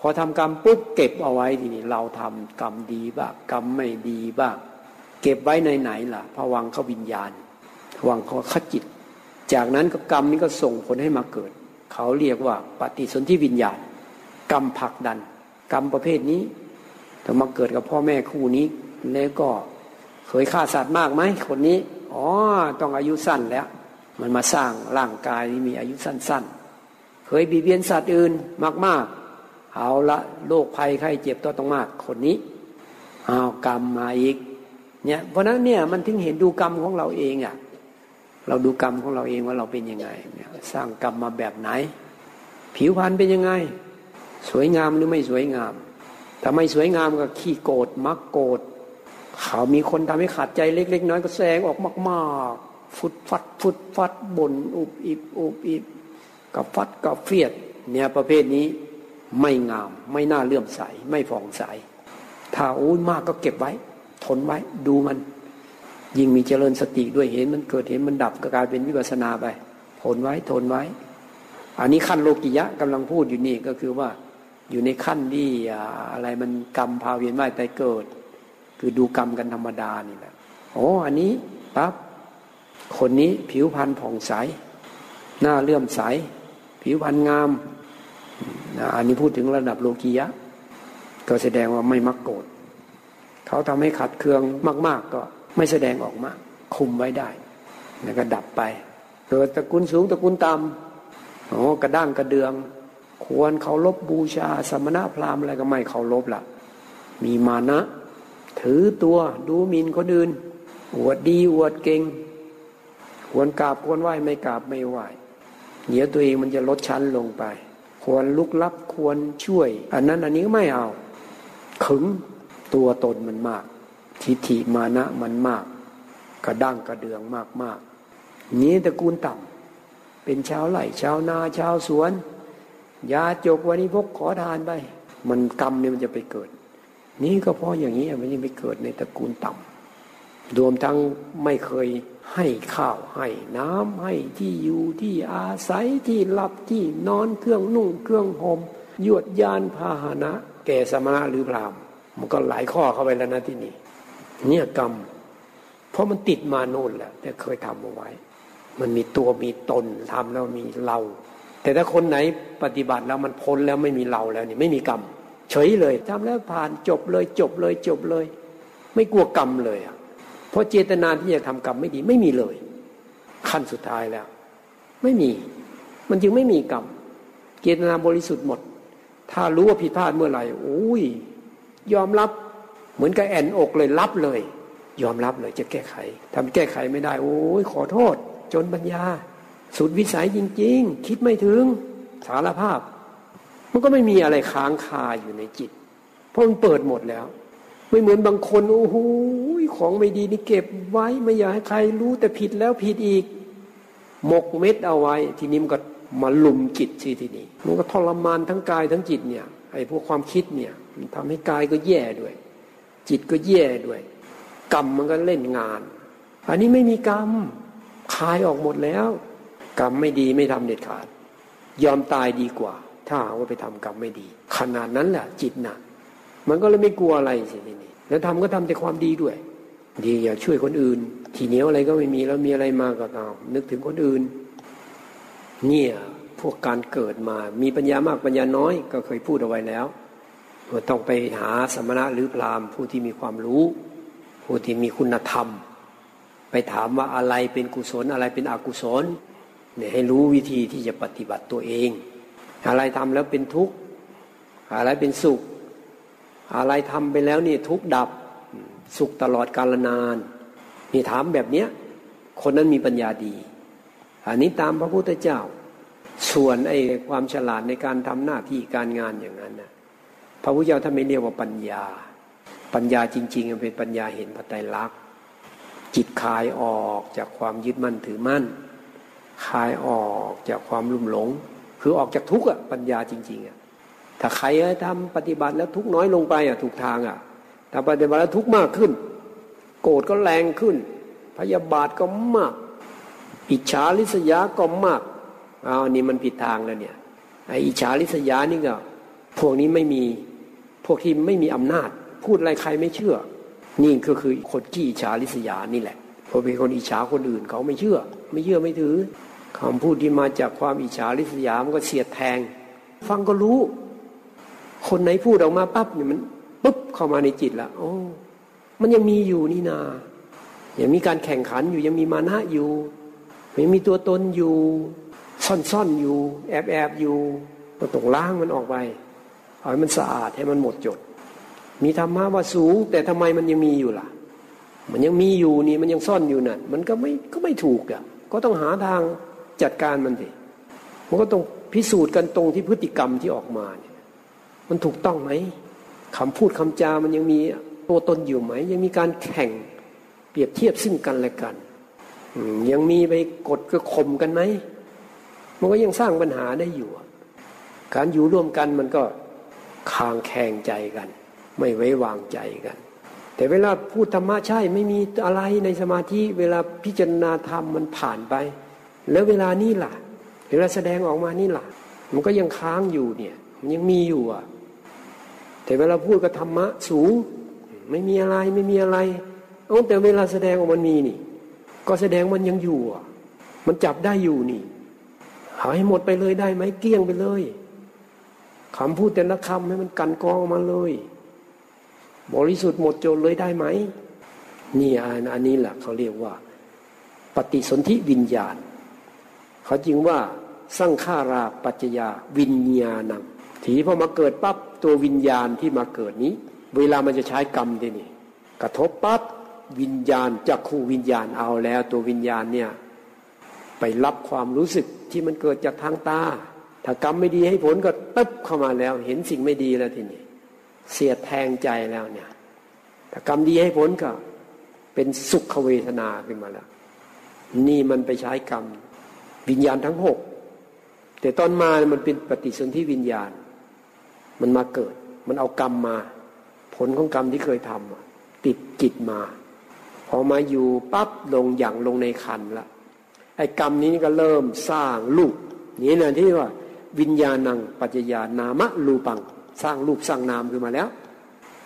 พอทำกรรมปุ๊บเก็บเอาไว้ทีนี้เราทำกรรมดีบ้างกรรมไม่ดีบ้าง เก็บไว้ในไหนล่ะพวังเขาวิญญาณวังเขาขจิต จากนั้นก็กรรมนี้ก็ส่งผลให้มาเกิด เขาเรียกว่าปฏิสนธิวิญญาณ กรรมผลักดัน กรรมประเภทนี้ถ้ามาเกิดกับพ่อแม่คู่นี้ แล้วก็เคยฆ่าสัตว์มากไหมคนนี้อ๋อต้องอายุสั้นแล้ว มันมาสร้างร่างกายที่มีอายุสั้นๆ เคยบีเบียนสัตว์อื่นมากๆ เอาละโรคภัยไข้เจ็บตัวต้องมาก คนนี้เอากรรมมาอีกเนี่ยเพราะนั้นเนี่ยมันถึงเห็นดูกรรมของเราเองอะ่ะ เราดูกรรมของเราเองว่าเราเป็นยังไงสร้างกรรมมาแบบไหน ผิวพรรณเป็นยังไง สวยงามหรือไม่สวยงามถ้าไม่สวยงามก็ขี้โกรธมักโกรธเขามีคนทำให้ขาดใจเล็ก ๆ น้อยก็แสงออกมากๆ ฟุดฟัดฟุดฟัดบนอุบอิบอุบอิบกับฟัดกับเฟียดเนี่ยประเภทนี้ไม่งามไม่น่าเลื่อมใสไม่ผ่องใส ถ้าโอ้ยมากก็เก็บไว้ ทนไว้ดูมัน ยิ่งมีเจริญสติด้วยเห็นมันเกิดเห็นมันดับก็กลายเป็นวิปัสนาไปทนไว้ทนไว้ อันนี้ขั้นโลกิยะกำลังพูดอยู่นี่ก็คือว่าอยู่ในขั้นที่อะไรมันกรรมพาเวียนว่ายตายเกิด คือดูกรรมกันธรรมดานี่แหละโอ้อันนี้ปั๊บคนนี้ผิวพรรณผ่องใส หน้าเลื่อมใส ผิวพรรณงามอันนี้พูดถึงระดับโลกียะ ก็แสดงว่าไม่มักโกรธเขาทำให้ขัดเคืองมาก ๆ ก็ ไม่แสดงออกมา คุมไว้ได้ แล้วก็ดับไปเกิดตระกูลสูงตระกูลต่ำโอ้กระด้างกระเดือง ควรเคารพบบูชาสมณะพราหมณ์อะไรก็ไม่เคารพละมีมานะ ถือตัวดูหมิ่นคนอื่นอวดดีอวดเก่งควรกราบควรไหว้ไม่กราบไม่ไหว้เดี๋ยวตัวเองมันจะลดชั้นลงไป ควรลุกลับควรช่วย อันนั้นอันนี้ไม่เอา ขึงตัวตนมันมาก ทิฏฐิมานะมันมาก กระด้างกระเดืองมากมากนี้ตระกูลต่ำเป็นชาวไร่ชาวนาชาวสวนยาจกวันนี้พกขอทานไป มันกรรมเนี่ยมันจะไปเกิด นี่ก็เพราะอย่างนี้มันยังไปเกิดในตระกูลต่ำรวมทั้งไม่เคยให้ข้าวให้น้ำให้ที่อยู่ที่อาศัยที่หลับที่นอนเครื่องนุ่งเครื่องห่มยวดยานพาหนะ แก่สมณะหรือพรามมันก็หลายข้อเข้าไปแล้วนะที่นี่ เนี่ยกรรม เพราะมันติดมาโน่นแหละแต่เคยทำเอาไว้ มันมีตัวมีตนทำแล้วมีเรา แต่ถ้าคนไหนปฏิบัติแล้วมันพ้นแล้วไม่มีเราแล้วนี่ไม่มีกรรม เฉยเลยทำแล้วผ่านจบเลยจบเลยจบเลย ไม่กลัวกรรมเลยอะเพราะเจตนาที่จะทำกรรมไม่ดีไม่มีเลย ขั้นสุดท้ายแล้ว ไม่มี มันจึงไม่มีกรรมเจตนาบริสุทธิ์หมด ถ้ารู้ว่าผิดพลาดเมื่อไหร่โอ้ยยอมรับ เหมือนกับแอนอกเลยรับเลย ยอมรับเลยจะแก้ไขทำแก้ไขไม่ได้ โอ้ยขอโทษ จนปัญญา สุดวิสัยจริง ๆ คิดไม่ถึงสารภาพ มันก็ไม่มีอะไรค้างคาอยู่ในจิต เพราะมันเปิดหมดแล้ว ไม่เหมือนบางคนโอ้โหของไม่ดีนี่เก็บไว้ไม่อยากให้ใครรู้แต่ผิดแล้วผิดอีก หมกเม็ดเอาไว้ ทีนี้มันก็มาลุมจิตสิทีนี้มันก็ทรมานทั้งกายทั้งจิตเนี่ยไอ้พวกความคิดเนี่ยมันทำให้กายก็แย่ด้วย จิตก็แย่ด้วย กรรมมันก็เล่นงาน อันนี้ไม่มีกรรมคายออกหมดแล้ว กรรมไม่ดีไม่ทำเด็ดขาด ยอมตายดีกว่า ถ้าว่าไปทำกรรมไม่ดี ขนาดนั้นแหละจิตหนักมันก็เลยไม่กลัวอะไรสิทีนี้แล้วทำก็ทำแต่ความดีด้วย ดีอย่าช่วยคนอื่น ทีเหนียวอะไรก็ไม่มีแล้วมีอะไรมาก็เอานึกถึงคนอื่น เนี่ยพวกการเกิดมามีปัญญามากปัญญาน้อยก็เคยพูดเอาไว้แล้ว ต้องไปหาสมณะหรือพราหมณ์ผู้ที่มีความรู้ ผู้ที่มีคุณธรรม ไปถามว่าอะไรเป็นกุศลอะไรเป็นอกุศลเนี่ยให้รู้วิธีที่จะปฏิบัติตัวเอง อะไรทำแล้วเป็นทุกข์อะไรเป็นสุข อะไรทำไปแล้วนี่ทุกข์ดับสุขตลอดกาลนานนี่ถามแบบเนี้ยคนนั้นมีปัญญาดี อันนี้ตามพระพุทธเจ้า ส่วนไอ้ความฉลาดในการทำหน้าที่การงานอย่างนั้นนะ พระพุทธเจ้าท่านไม่เรียกว่าปัญญา ปัญญาจริงๆมันเป็นปัญญาเห็นพระไตรลักษณ์จิตคลายออกจากความยึดมั่นถือมั่นคลายออกจากความลุ่มหลง คือออกจากทุกข์อะปัญญาจริงๆอะถ้าใครทำปฏิบัติแล้วทุกน้อยลงไปอะถูกทางอะถ้าปฏิบัติแล้วทุกมากขึ้น โกรธก็แรงขึ้น พยาบาทก็มาก อิจฉาริษยาก็มากอ้าวนี่มันผิดทางแล้วเนี่ยไออิจฉาริษยานี่ก็ พวกนี้ไม่มีพวกที่ไม่มีอำนาจ พูดอะไรใครไม่เชื่อ นี่ก็คือคนขี้อิจฉาริษยานี่แหละพอเป็นคนอิจฉาคนอื่นเขาไม่เชื่อ ไม่เชื่อไม่ถือคำพูดที่มาจากความอิจฉาริษยามันก็เสียดแทง ฟังก็รู้ คนไหนพูดออกมาปั๊บเนี่ยมันปุ๊บเข้ามาในจิตละโอ้มันยังมีอยู่นี่นายังมีการแข่งขันอยู่ยังมีมานะอยู่ยังมีตัวตนอยู่ ซ่อนๆอยู่ แอบๆอยู่ก็ต้องล้างมันออกไป เอาให้มันสะอาดให้มันหมดจด มีธรรมะว่าสูง แต่ทำไมมันยังมีอยู่ล่ะ มันยังมีอยู่นี่มันยังซ่อนอยู่นั่นมันก็ไม่ก็ไม่ถูกอะก็ต้องหาทางจัดการมันสิมันก็ต้องพิสูจน์กันตรงที่พฤติกรรมที่ออกมาเนี่ยมันถูกต้องไหมคำพูดคำจามันยังมีตัวตนอยู่ไหม ยังมีการแข่งเปรียบเทียบซึ่งกันและกันยังมีไปกดก็ข่มกันไหมมันก็ยังสร้างปัญหาได้อยู่ การอยู่ร่วมกันมันก็ คางแข่งใจกัน ไม่ไว้วางใจกัน แต่เวลาพูดธรรมะใช่ไม่มีอะไรในสมาธิเวลาพิจารณาธรรมมันผ่านไป แล้วเวลานี้ล่ะเวลาแสดงออกมานี่ล่ะ มันก็ยังค้างอยู่เนี่ย มันยังมีอยู่อะ แต่เวลาพูดกับธรรมะสูง ไม่มีอะไรไม่มีอะไรเอาแต่เวลาแสดงออกมันมีนี่ ก็แสดงมันยังอยู่อะ มันจับได้อยู่นี่หายหมดไปเลยได้ไหมเกี้ยงไปเลย คำพูดแต่ละคำให้มันกันกองมาเลย บริสุทธิ์หมดจดเลยได้ไหม นี่อันนี้แหละเขาเรียกว่า ปฏิสนธิวิญญาณ เขาจริงว่าสร้างฆาราปัจจยาวิญญาณังทีพอมาเกิดปั๊บตัววิญญาณที่มาเกิดนี้ เวลามันจะใช้กรรมทีนี่กระทบปั๊บวิญญาณจักคู่วิญญาณเอาแล้ว ตัววิญญาณเนี่ยไปรับความรู้สึกที่มันเกิดจากทางตา ถ้ากรรมไม่ดีให้ผลก็ตึ๊บเข้ามาแล้ว เห็นสิ่งไม่ดีแล้วทีนี้เสียดแทงใจแล้วเนี่ยถ้ากรรมดีให้ผลก็เป็นสุขเวทนาขึ้นมาแล้ว นี่มันไปใช้กรรม วิญญาณทั้งหกแต่ตอนมามันเป็นปฏิสนธิวิญญาณ มันมาเกิด มันเอากรรมมา ผลของกรรมที่เคยทำติดจิตมา พอมาอยู่ปั๊บลงอย่างลงในคันละไอ้กรรมนี้ก็เริ่มสร้างลูกนี่นะที่ว่า วิญญาณังปัจจยานามะรูปัง สร้างรูปสร้างนามขึ้นมาแล้ว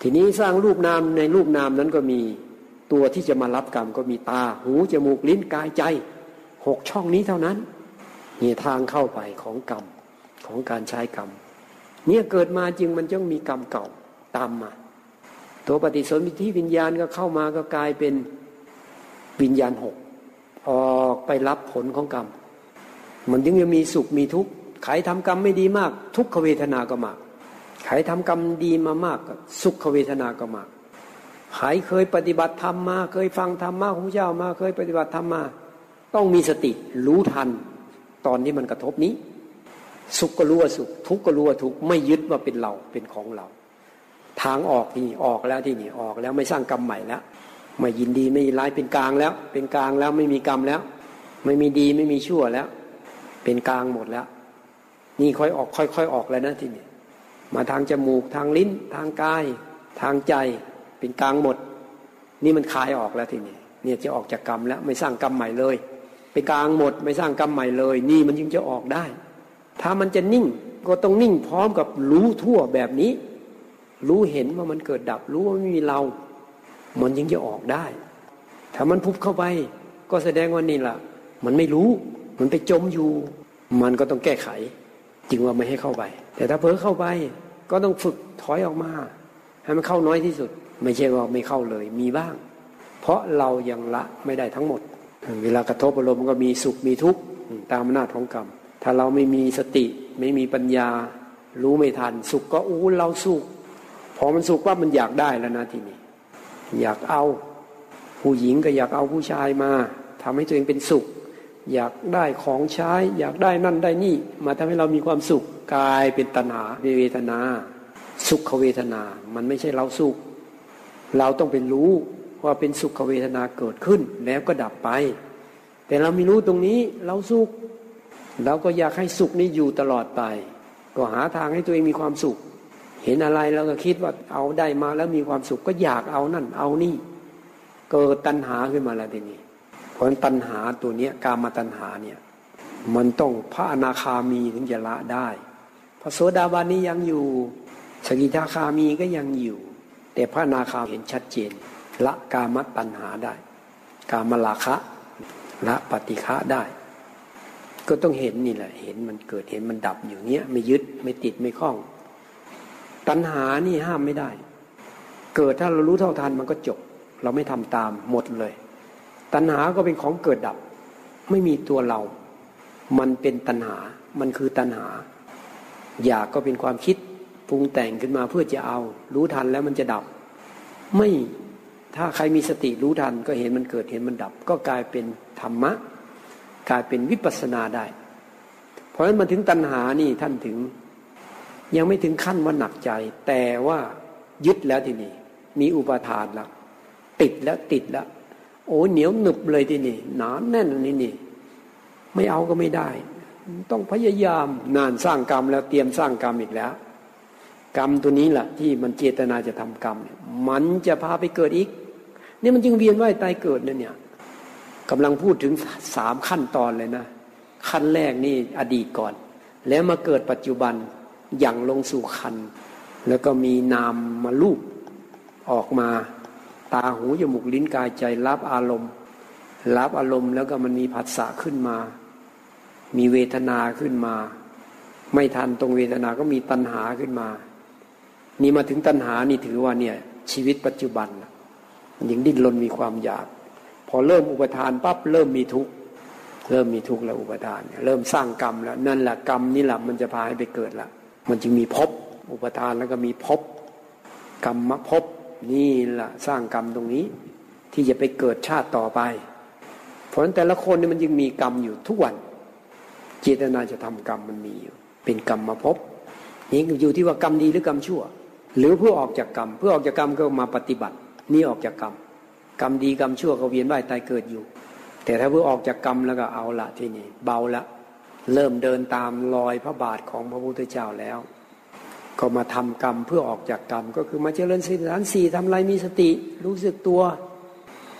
ทีนี้สร้างรูปนามในรูปนามนั้นก็มีตัวที่จะมารับกรรมก็มีตา หูจมูกลิ้นกายใจหกช่องนี้เท่านั้นนี่ทางเข้าไปของกรรมของการใช้กรรม เนี่ยเกิดมาจริงมันจะมีกรรมเก่าตามมา ตัวปฏิสนธิวิญญาณก็เข้ามาก็กลายเป็นวิญญาณหกออกไปรับผลของกรรม มันยังมีสุขมีทุกข์ ใครทำกรรมไม่ดีมาก ทุกขเวทนาก็มากใครทำกรรมดีมามากสุขเวทนาก็มากใครเคยปฏิบัติธรรมมา เคยฟังธรรมะของพระเจ้ามา เคยปฏิบัติธรรมมา ต้องมีสติรู้ทัน ตอนที่มันกระทบนี้ สุขก็รู้ว่าสุข ทุกข์ก็รู้ว่าทุกข์ไม่ยึดว่าเป็นเราเป็นของเรา ทางออกที่นี่ออกแล้วที่นี่ออกแล้วไม่สร้างกรรมใหม่แล้วไม่ยินดีไม่ร้ายเป็นกลางแล้ว เป็นกลางแล้วไม่มีกรรมแล้ว ไม่มีดีไม่มีชั่วแล้ว เป็นกลางหมดแล้ว นี่ค่อยออกค่อยๆออกแล้วนะที่นี่มาทางจมูกทางลิ้น ทางกาย ทางใจเป็นกลางหมด นี่มันคลายออกแล้วทีนี้เนี่ยจะออกจากกรรมแล้วไม่สร้างกรรมใหม่เลยเป็นกลางหมดไม่สร้างกรรมใหม่เลย นี่มันจึงจะออกได้ ถ้ามันจะนิ่งก็ต้องนิ่งพร้อมกับรู้ทั่วแบบนี้ รู้เห็นว่ามันเกิดดับรู้ว่าไม่มีเรา มันยังจะออกได้ ถ้ามันพุบเข้าไป ก็แสดงว่านี่แหละมันไม่รู้ มันไปจมอยู่ มันก็ต้องแก้ไข จึงว่าไม่ให้เข้าไป แต่ถ้าเผลอเข้าไปก็ต้องฝึกถอยออกมาให้มันเข้าน้อยที่สุด ไม่ใช่ว่าไม่เข้าเลยมีบ้าง เพราะเรายังละไม่ได้ทั้งหมด เวลากระทบอารมณ์ก็มีสุขมีทุกข์ตามอำนาจของกรรม ถ้าเราไม่มีสติไม่มีปัญญา รู้ไม่ทัน สุขก็อู้เราสุขพอมันสุขว่ามันอยากได้แล้วนะทีนี้ อยากเอา ผู้หญิงก็อยากเอาผู้ชายมาทำให้ตัวเองเป็นสุข อยากได้ของใช้ อยากได้นั่นได้นี่ มาทำให้เรามีความสุขกลายเป็นตัณหาเวทนา สุขเวทนา มันไม่ใช่เราสุข เราต้องเป็นรู้ว่าเป็นสุขเวทนาเกิดขึ้น แล้วก็ดับไป แต่เราไม่รู้ตรงนี้เราสุขเราก็อยากให้สุขนี้อยู่ตลอดไป ก็หาทางให้ตัวเองมีความสุข เห็นอะไรเราก็คิดว่าเอาได้มาแล้วมีความสุขก็อยากเอานั่นเอานี่ เกิดตัณหาขึ้นมาแล้วทีนี้ ราะตัณหาตัวนี้กามาตัณหาเนี่ยมันต้องพระอนาคามีถึงจะละได้ พระโสดาบันนี้ยังอยู่ สกิทาคามีก็ยังอยู่ แต่พระอนาคาเห็นชัดเจน ละกามตัณหาได้ กามลาคะละปฏิฆะได้ ก็ต้องเห็นนี่แหละ เห็นมันเกิดเห็นมันดับอยู่เงี้ย ไม่ยึดไม่ติดไม่คล้อง ตัณหานี่ห้ามไม่ได้ เกิดถ้าเรารู้เท่าทันมันก็จบ เราไม่ทำตามหมดเลย ตัณหาก็เป็นของเกิดดับ ไม่มีตัวเรา มันเป็นตัณหา มันคือตัณหา อยากก็เป็นความคิดปรุงแต่งขึ้นมาเพื่อจะเอา รู้ทันแล้วมันจะดับ ไม่ถ้าใครมีสติรู้ทันก็เห็นมันเกิดเห็นมันดับ ก็กลายเป็นธรรมะ กลายเป็นวิปัสสนาได้ เพราะฉะนั้นมันถึงตัณหานี่ท่านถึง ยังไม่ถึงขั้นว่าหนักใจ แต่ว่ายึดแล้วทีนี้มีอุปทานแล้วติดแล้วติดแล้ว โอ้เหนียวหนึบเลยทีนี้หนาแน่นนี่นี่ ไม่เอาก็ไม่ได้ ต้องพยายามนานสร้างกรรมแล้วเตรียมสร้างกรรมอีกแล้ว กรรมตัวนี้แหละที่มันเจตนาจะทำกรรมมันจะพาไปเกิดอีก นี่มันจึงเวียนว่ายตายเกิดนั่นเนี่ยกำลังพูดถึงสามขั้นตอนเลยนะ ขั้นแรกนี่อดีตก่อน แล้วมาเกิดปัจจุบันอย่างลงสู่คัน แล้วก็มีนามมาลูบออกมา ตาหูจมูกลิ้นกายใจรับอารมณ์ รับอารมณ์แล้วก็มันมีผัสสะขึ้นมา มีเวทนาขึ้นมา ไม่ทันตรงเวทนาก็มีตัณหาขึ้นมา นี่มาถึงตัณหานี่ถือว่าเนี่ย ชีวิตปัจจุบันมันยังดิ้นรนมีความอยาก พอเริ่มอุปทานปั๊บเริ่มมีทุกข์เริ่มมีทุกข์แล้วอุปทานเริ่มสร้างกรรมแล้วนั่นแหละกรรมนี่แหละมันจะพาให้ไปเกิดละมันจึงมีภพอุปทานแล้วก็มีภพกรรมภพ นี่แหละสร้างกรรมตรงนี้ ที่จะไปเกิดชาติต่อไป เพราะฉะนั้นแต่ละคนนี่มันยังมีกรรมอยู่ทุกวัน เจตนาจะทำกรรมมันมีอยู่ เป็นกรรมมาภพนี่อยู่ที่ว่ากรรมดีหรือกรรมชั่ว หรือเพื่อออกจากกรรม เพื่อออกจากกรรมก็มาปฏิบัติ นี่ออกจากกรรม กรรมดีกรรมชั่วก็เวียนว่ายตายเกิดอยู่ แต่ถ้าเพื่อออกจากกรรมแล้วก็เอาละทีนี่เบาละ เริ่มเดินตามรอยพระบาทของพระพุทธเจ้าแล้ว ก็มาทำกรรมเพื่อออกจากกรรม ก็คือมาเจริญสีฐานสี่ทำอะไรมีสติ รู้สึกตัว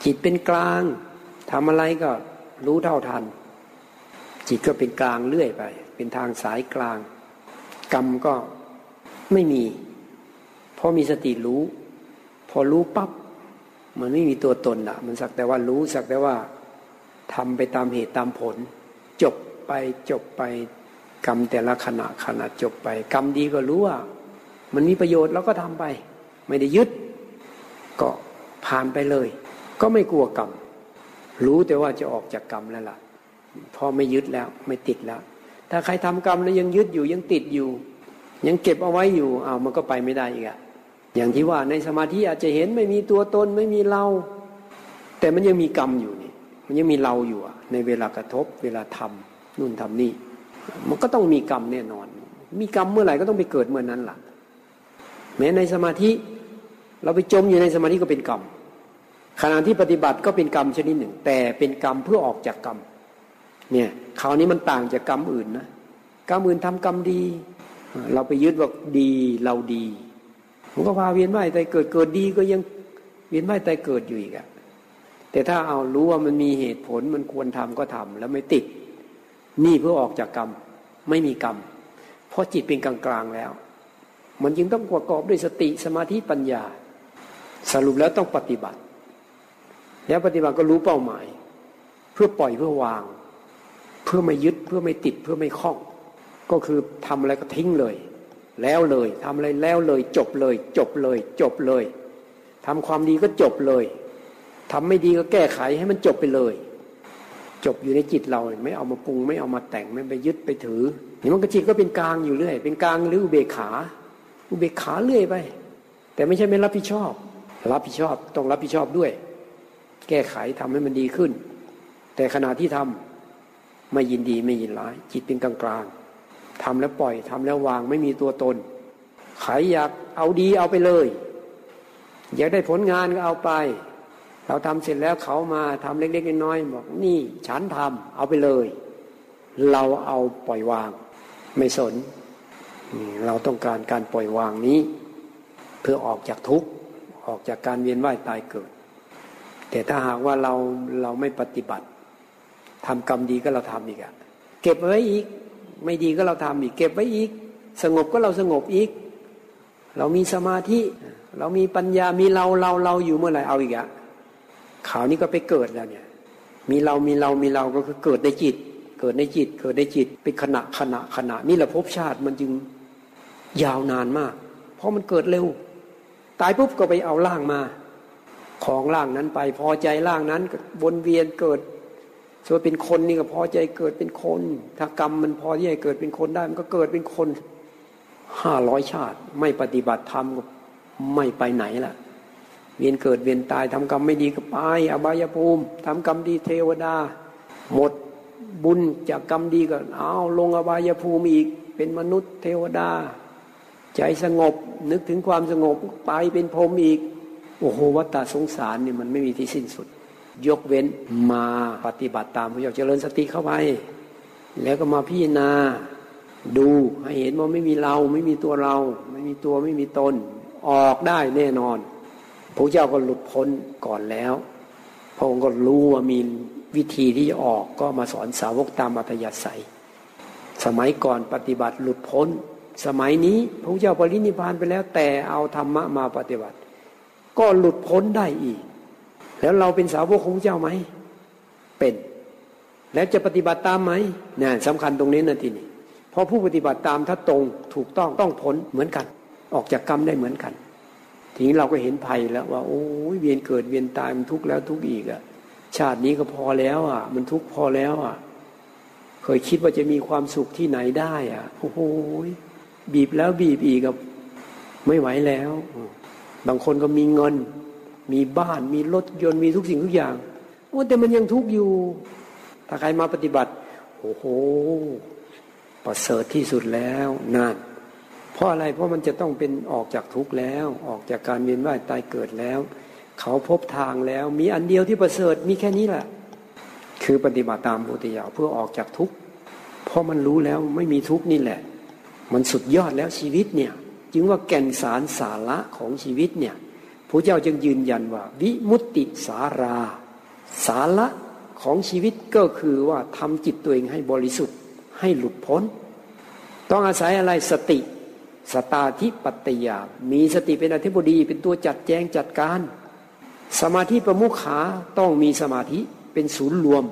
จิตเป็นกลางทำอะไรก็รู้เท่าทัน จิตก็เป็นกลางเรื่อยไป เป็นทางสายกลาง กรรมก็ไม่มีพอมีสติรู้ พอรู้ปับ๊บมันไม่มีตัวตนละมันสักแต่ว่ารู้สักแต่ว่าทำไปตามเหตุตามผล จบไปจบไป กรรมแต่ละขณะขณะจบไป กรรมดีก็รู้ว่า มันมีประโยชน์เราก็ทำไป ไม่ได้ยึด ก็ผ่านไปเลย ก็ไม่กลัวกรรมรู้แต่ว่าจะออกจากกรรมแล้วล่ะพอไม่ยึดแล้วไม่ติดแล้ว ถ้าใครทำกรรมแล้วยังยึดอยู่ยังติดอยู่ ยังเก็บเอาไว้อยู่เอามันก็ไปไม่ได้อีกอะอย่างที่ว่าในสมาธิอาจจะเห็นไม่มีตัวตนไม่มีเรา แต่มันยังมีกรรมอยู่นี่ มันยังมีเราอยู่ในเวลากระทบเวลาทำนู่นทำนี่ มันก็ต้องมีกรรมแน่นอน มีกรรมเมื่อไหร่ก็ต้องไปเกิดเมื่อนั้นล่ะ แม้ในสมาธิเราไปจมอยู่ในสมาธิก็เป็นกรรมขณะที่ปฏิบัติก็เป็นกรรมชนิดหนึ่ง แต่เป็นกรรมเพื่อออกจากกรรมเนี่ยคราวนี้มันต่างจากกรรมอื่นนะกรรมอื่นทำกรรมดี เราไปยึดว่าดีเราดีมันก็พาเวียนว่ายแต่เกิดเกิดดีก็ยังเวียนว่ายแต่เกิดอยู่อีกอะแต่ถ้าเอารู้ว่ามันมีเหตุผลมันควรทำก็ทำแล้วไม่ติด นี่เพื่อออกจากกรรมไม่มีกรรม เพราะจิตเป็นกลางๆแล้ว มันจึงต้องประกอบด้วยสติสมาธิปัญญา สรุปแล้วต้องปฏิบัติ แล้วปฏิบัติก็รู้เป้าหมาย เพื่อปล่อยเพื่อวาง เพื่อไม่ยึดเพื่อไม่ติดเพื่อไม่คล้อง ก็คือทำอะไรก็ทิ้งเลย แล้วเลยทำอะไรแล้วเลย จบเลย จบเลย จบเลยทำความดีก็จบเลยทำไม่ดีก็แก้ไขให้มันจบไปเลย จบอยู่ในจิตเราไม่เอามาปรุงไม่เอามาแต่งไม่ไปยึดไปถือนี่มันก็จิตก็เป็นกลางอยู่เรื่อย เป็นกลางหรืออุเบกขาอุเบกขาเรื่อยไป แต่ไม่ใช่ไม่รับผิดชอบ รับผิดชอบต้องรับผิดชอบด้วย แก้ไขทำให้มันดีขึ้น แต่ขณะที่ทำไม่ยินดีไม่ยินร้าย จิตเป็นกลางกลางทำแล้วปล่อยทำแล้ววางไม่มีตัวตนใครอยากเอาดีเอาไปเลย อยากได้ผลงานก็เอาไป เราทำเสร็จแล้วเขามาทำเล็กๆน้อยๆบอกนี่ฉันทำเอาไปเลย เราเอาปล่อยวาง ไม่สน เราต้องการการปล่อยวางนี้ เพื่อออกจากทุกข์ออกจากการเวียนว่ายตายเกิด แต่ถ้าหากว่าเราเราไม่ปฏิบัติทำกรรมดีก็เราทำอีกอะเก็บไว้อีก ไม่ดีก็เราทำอีก เก็บไว้อีก สงบก็เราสงบอีก เรามีสมาธิ เรามีปัญญามีเราเราเราอยู่เมื่อไหร่เอาอีกอะ ข่าวนี้ก็ไปเกิดแล้วเนี่ย มีเรามีเรามีเราก็คือเกิดในจิต เกิดในจิต เกิดในจิตเป็นขณะขณะขณะนี่แหละภพชาติมันจึงยาวนานมาก เพราะมันเกิดเร็ว ตายปุ๊บก็ไปเอาร่างมา ของร่างนั้นไปพอใจร่างนั้นวนเวียนเกิดส่วนเป็นคนนี่ก็พอใจเกิดเป็นคน ถ้ากรรมมันพอที่จะเกิดเป็นคนได้มันก็เกิดเป็นคนห้าร้อยชาติ ไม่ปฏิบัติธรรมก็ไม่ไปไหนล่ะ เวียนเกิดเวียนตายทำกรรมไม่ดีก็ไปอบายภูมิทำกรรมดีเทวดา หมดบุญจากกรรมดีก็เอาลงอบายภูมิอีก เป็นมนุษย์เทวดา ใจสงบนึกถึงความสงบไปเป็นพรหมอีก โอ้โหวัฏสงสารนี่มันไม่มีที่สิ้นสุด ยกเว้นมาปฏิบัติตามพระเจ้าเจริญสติเข้าไป แล้วก็มาพิจารณาดูให้เห็นว่าไม่มีเราไม่มีตัวเรา ไม่มีตัวไม่มีตน ออกได้แน่นอน ระเจ้าก็หลุดพ้นก่อนแล้ว พระองค์ก็รู้ว่ามีวิธีที่จะออกก็มาสอนสาวกตามอัตยาศัย สมัยก่อนปฏิบัติหลุดพ้น สมัยนี้พระเจ้าปรินิพานไปแล้ว แต่เอาธรรมะมาปฏิบัติ ก็หลุดพ้นได้อีก แล้วเราเป็นสาวกของพระเจ้าไหม เป็น แล้วจะปฏิบัติตามไหมเนี่ยสำคัญตรงนี้นะทีนี้เพราะผู้ปฏิบัติตามถ้าตรงถูกต้องต้องพ้นเหมือนกัน ออกจากกรรมได้เหมือนกัน ทีนี้เราก็เห็นภัยแล้วว่า โอ้ยเวียนเกิดเวียนตายมันทุกข์แล้วทุกข์อีกอะชาตินี้ก็พอแล้ว อะ มันทุกข์พอแล้วอะ เคยคิดว่าจะมีความสุขที่ไหนได้อะโอ้โหบีบแล้วบีบอีกกับไม่ไหวแล้ว บางคนก็มีเงิน มีบ้านมีรถยนต์มีทุกสิ่งทุกอย่างโอ้แต่มันยังทุกข์อยู่ ถ้าใครมาปฏิบัติ โอ้โหประเสริฐที่สุดแล้วนั่น เพราะอะไรเพราะมันจะต้องเป็นออกจากทุกข์แล้ว ออกจากการเวียนว่ายตายเกิดแล้ว เขาพบทางแล้ว มีอันเดียวที่ประเสริฐมีแค่นี้แหละคือปฏิบัติตามพุทธิยาเพื่อออกจากทุกข์เพราะมันรู้แล้วไม่มีทุกข์นี่แหละ มันสุดยอดแล้วชีวิตเนี่ยจึงว่าแก่นสารสาระของชีวิตเนี่ยพระเจ้าจึงยืนยันว่า วิมุตติสารา สาระของชีวิตก็คือว่าทำจิตตัวเองให้บริสุทธิ์ให้หลุดพ้น ต้องอาศัยอะไรสติ สตาธิปัตยา มีสติเป็นอธิบดี เป็นตัวจัดแจงจัดการ สมาธิประมุขาต้องมีสมาธิเป็นศูนย์รวม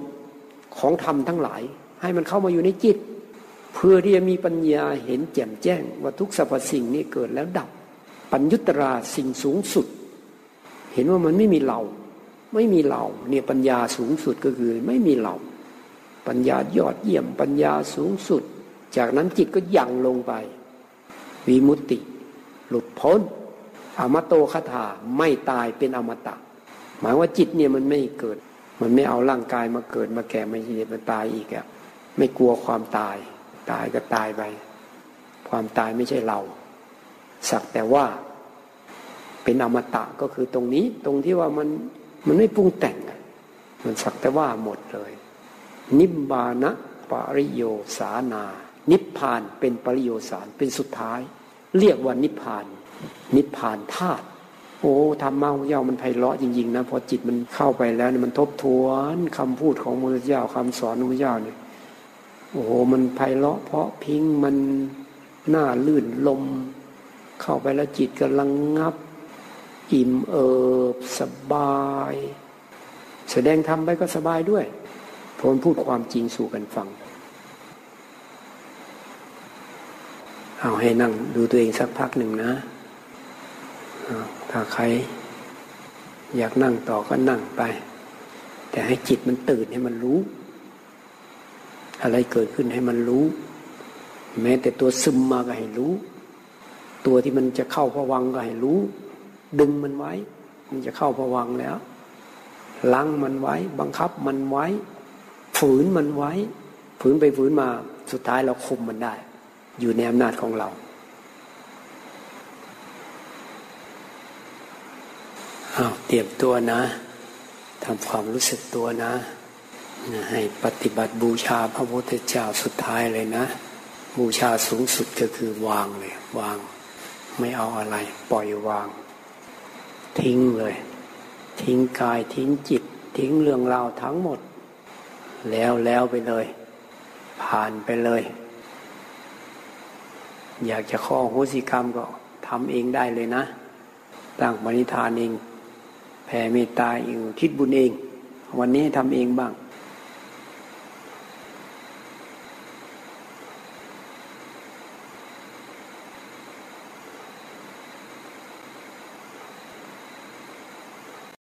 ของธรรมทั้งหลาย ให้มันเข้ามาอยู่ในจิต เพื่อที่จะมีปัญญาเห็นแจ่มแจ้ง ว่าทุกสรรพสิ่งนี้เกิดแล้วดับ ปัญญุตราสิ่งสูงสุด เห็นว่ามันไม่มีเรา ไม่มีเราเนี่ยปัญญาสูงสุดก็คือไม่มีเรา ปัญญายอดเยี่ยมปัญญาสูงสุด จากนั้นจิตก็ยั่งลงไป วิมุตติ หลุดพ้น อมโตคาถาไม่ตายเป็นอมตะ หมายว่าจิตเนี่ยมันไม่เกิด มันไม่เอาร่างกายมาเกิดมาแก่มาเจ็บมาตายอีกอะไม่กลัวความตาย ตายก็ตายไป ความตายไม่ใช่เรา สักแต่ว่าเป็นอมตะก็คือตรงนี้ตรงที่ว่ามันมันไม่ปรุงแต่ง มันสักแต่ว่าหมดเลย นิบานะปริโยสานา นิพพานเป็นปริโยสารเป็นสุดท้าย เรียกว่านิพพาน นิพพานธาตุโอ้ธรรมะพระเจ้ามันไพเราะจริงๆนะพอจิตมันเข้าไปแล้วเนี่ยมันทบทวนคำพูดของพระเจ้าคำสอนของพระเจ้าเนี่ยโอ้โหมันไพเราะเพราะพิงมันหน้าลื่นลม เข้าไปแล้วจิตกำลังงับ อิ่มเอิบสบาย แสดงธรรมไปก็สบายด้วยพนพูดความจริงสู่กันฟัง เอาให้นั่งดูตัวเองสักพักหนึ่งนะถ้าใคร อยากนั่งต่อก็นั่งไป แต่ให้จิตมันตื่นให้มันรู้ อะไรเกิดขึ้นให้มันรู้ แม้แต่ตัวซึมมาก็ให้รู้ ตัวที่มันจะเข้าพวังก็ให้รู้ ดึงมันไว้ มันจะเข้าผวังแล้วลังมันไว้ บังคับมันไว้ ฝืนมันไว้ ฝืนไปฝืนมาสุดท้ายเราคุมมันได้ อยู่ในอำนาจของเรา เอาเตรียมตัวนะทำความรู้สึกตัวนะ ให้ปฏิบัติบูชาพระพุทธเจ้าสุดท้ายเลยนะ บูชาสูงสุดก็คือวางเลย วาง ไม่เอาอะไร ปล่อยวาง ทิ้งเลย ทิ้งกายทิ้งจิต ทิ้งเรื่องราวทั้งหมด แล้วแล้วไปเลย ผ่านไปเลย อยากจะข้อโหสิกรรมก็ทำเองได้เลยนะ ตั้งมณิธานเอง แผ่เมตตาเองคิดบุญเอง วันนี้ทำเองบ้าง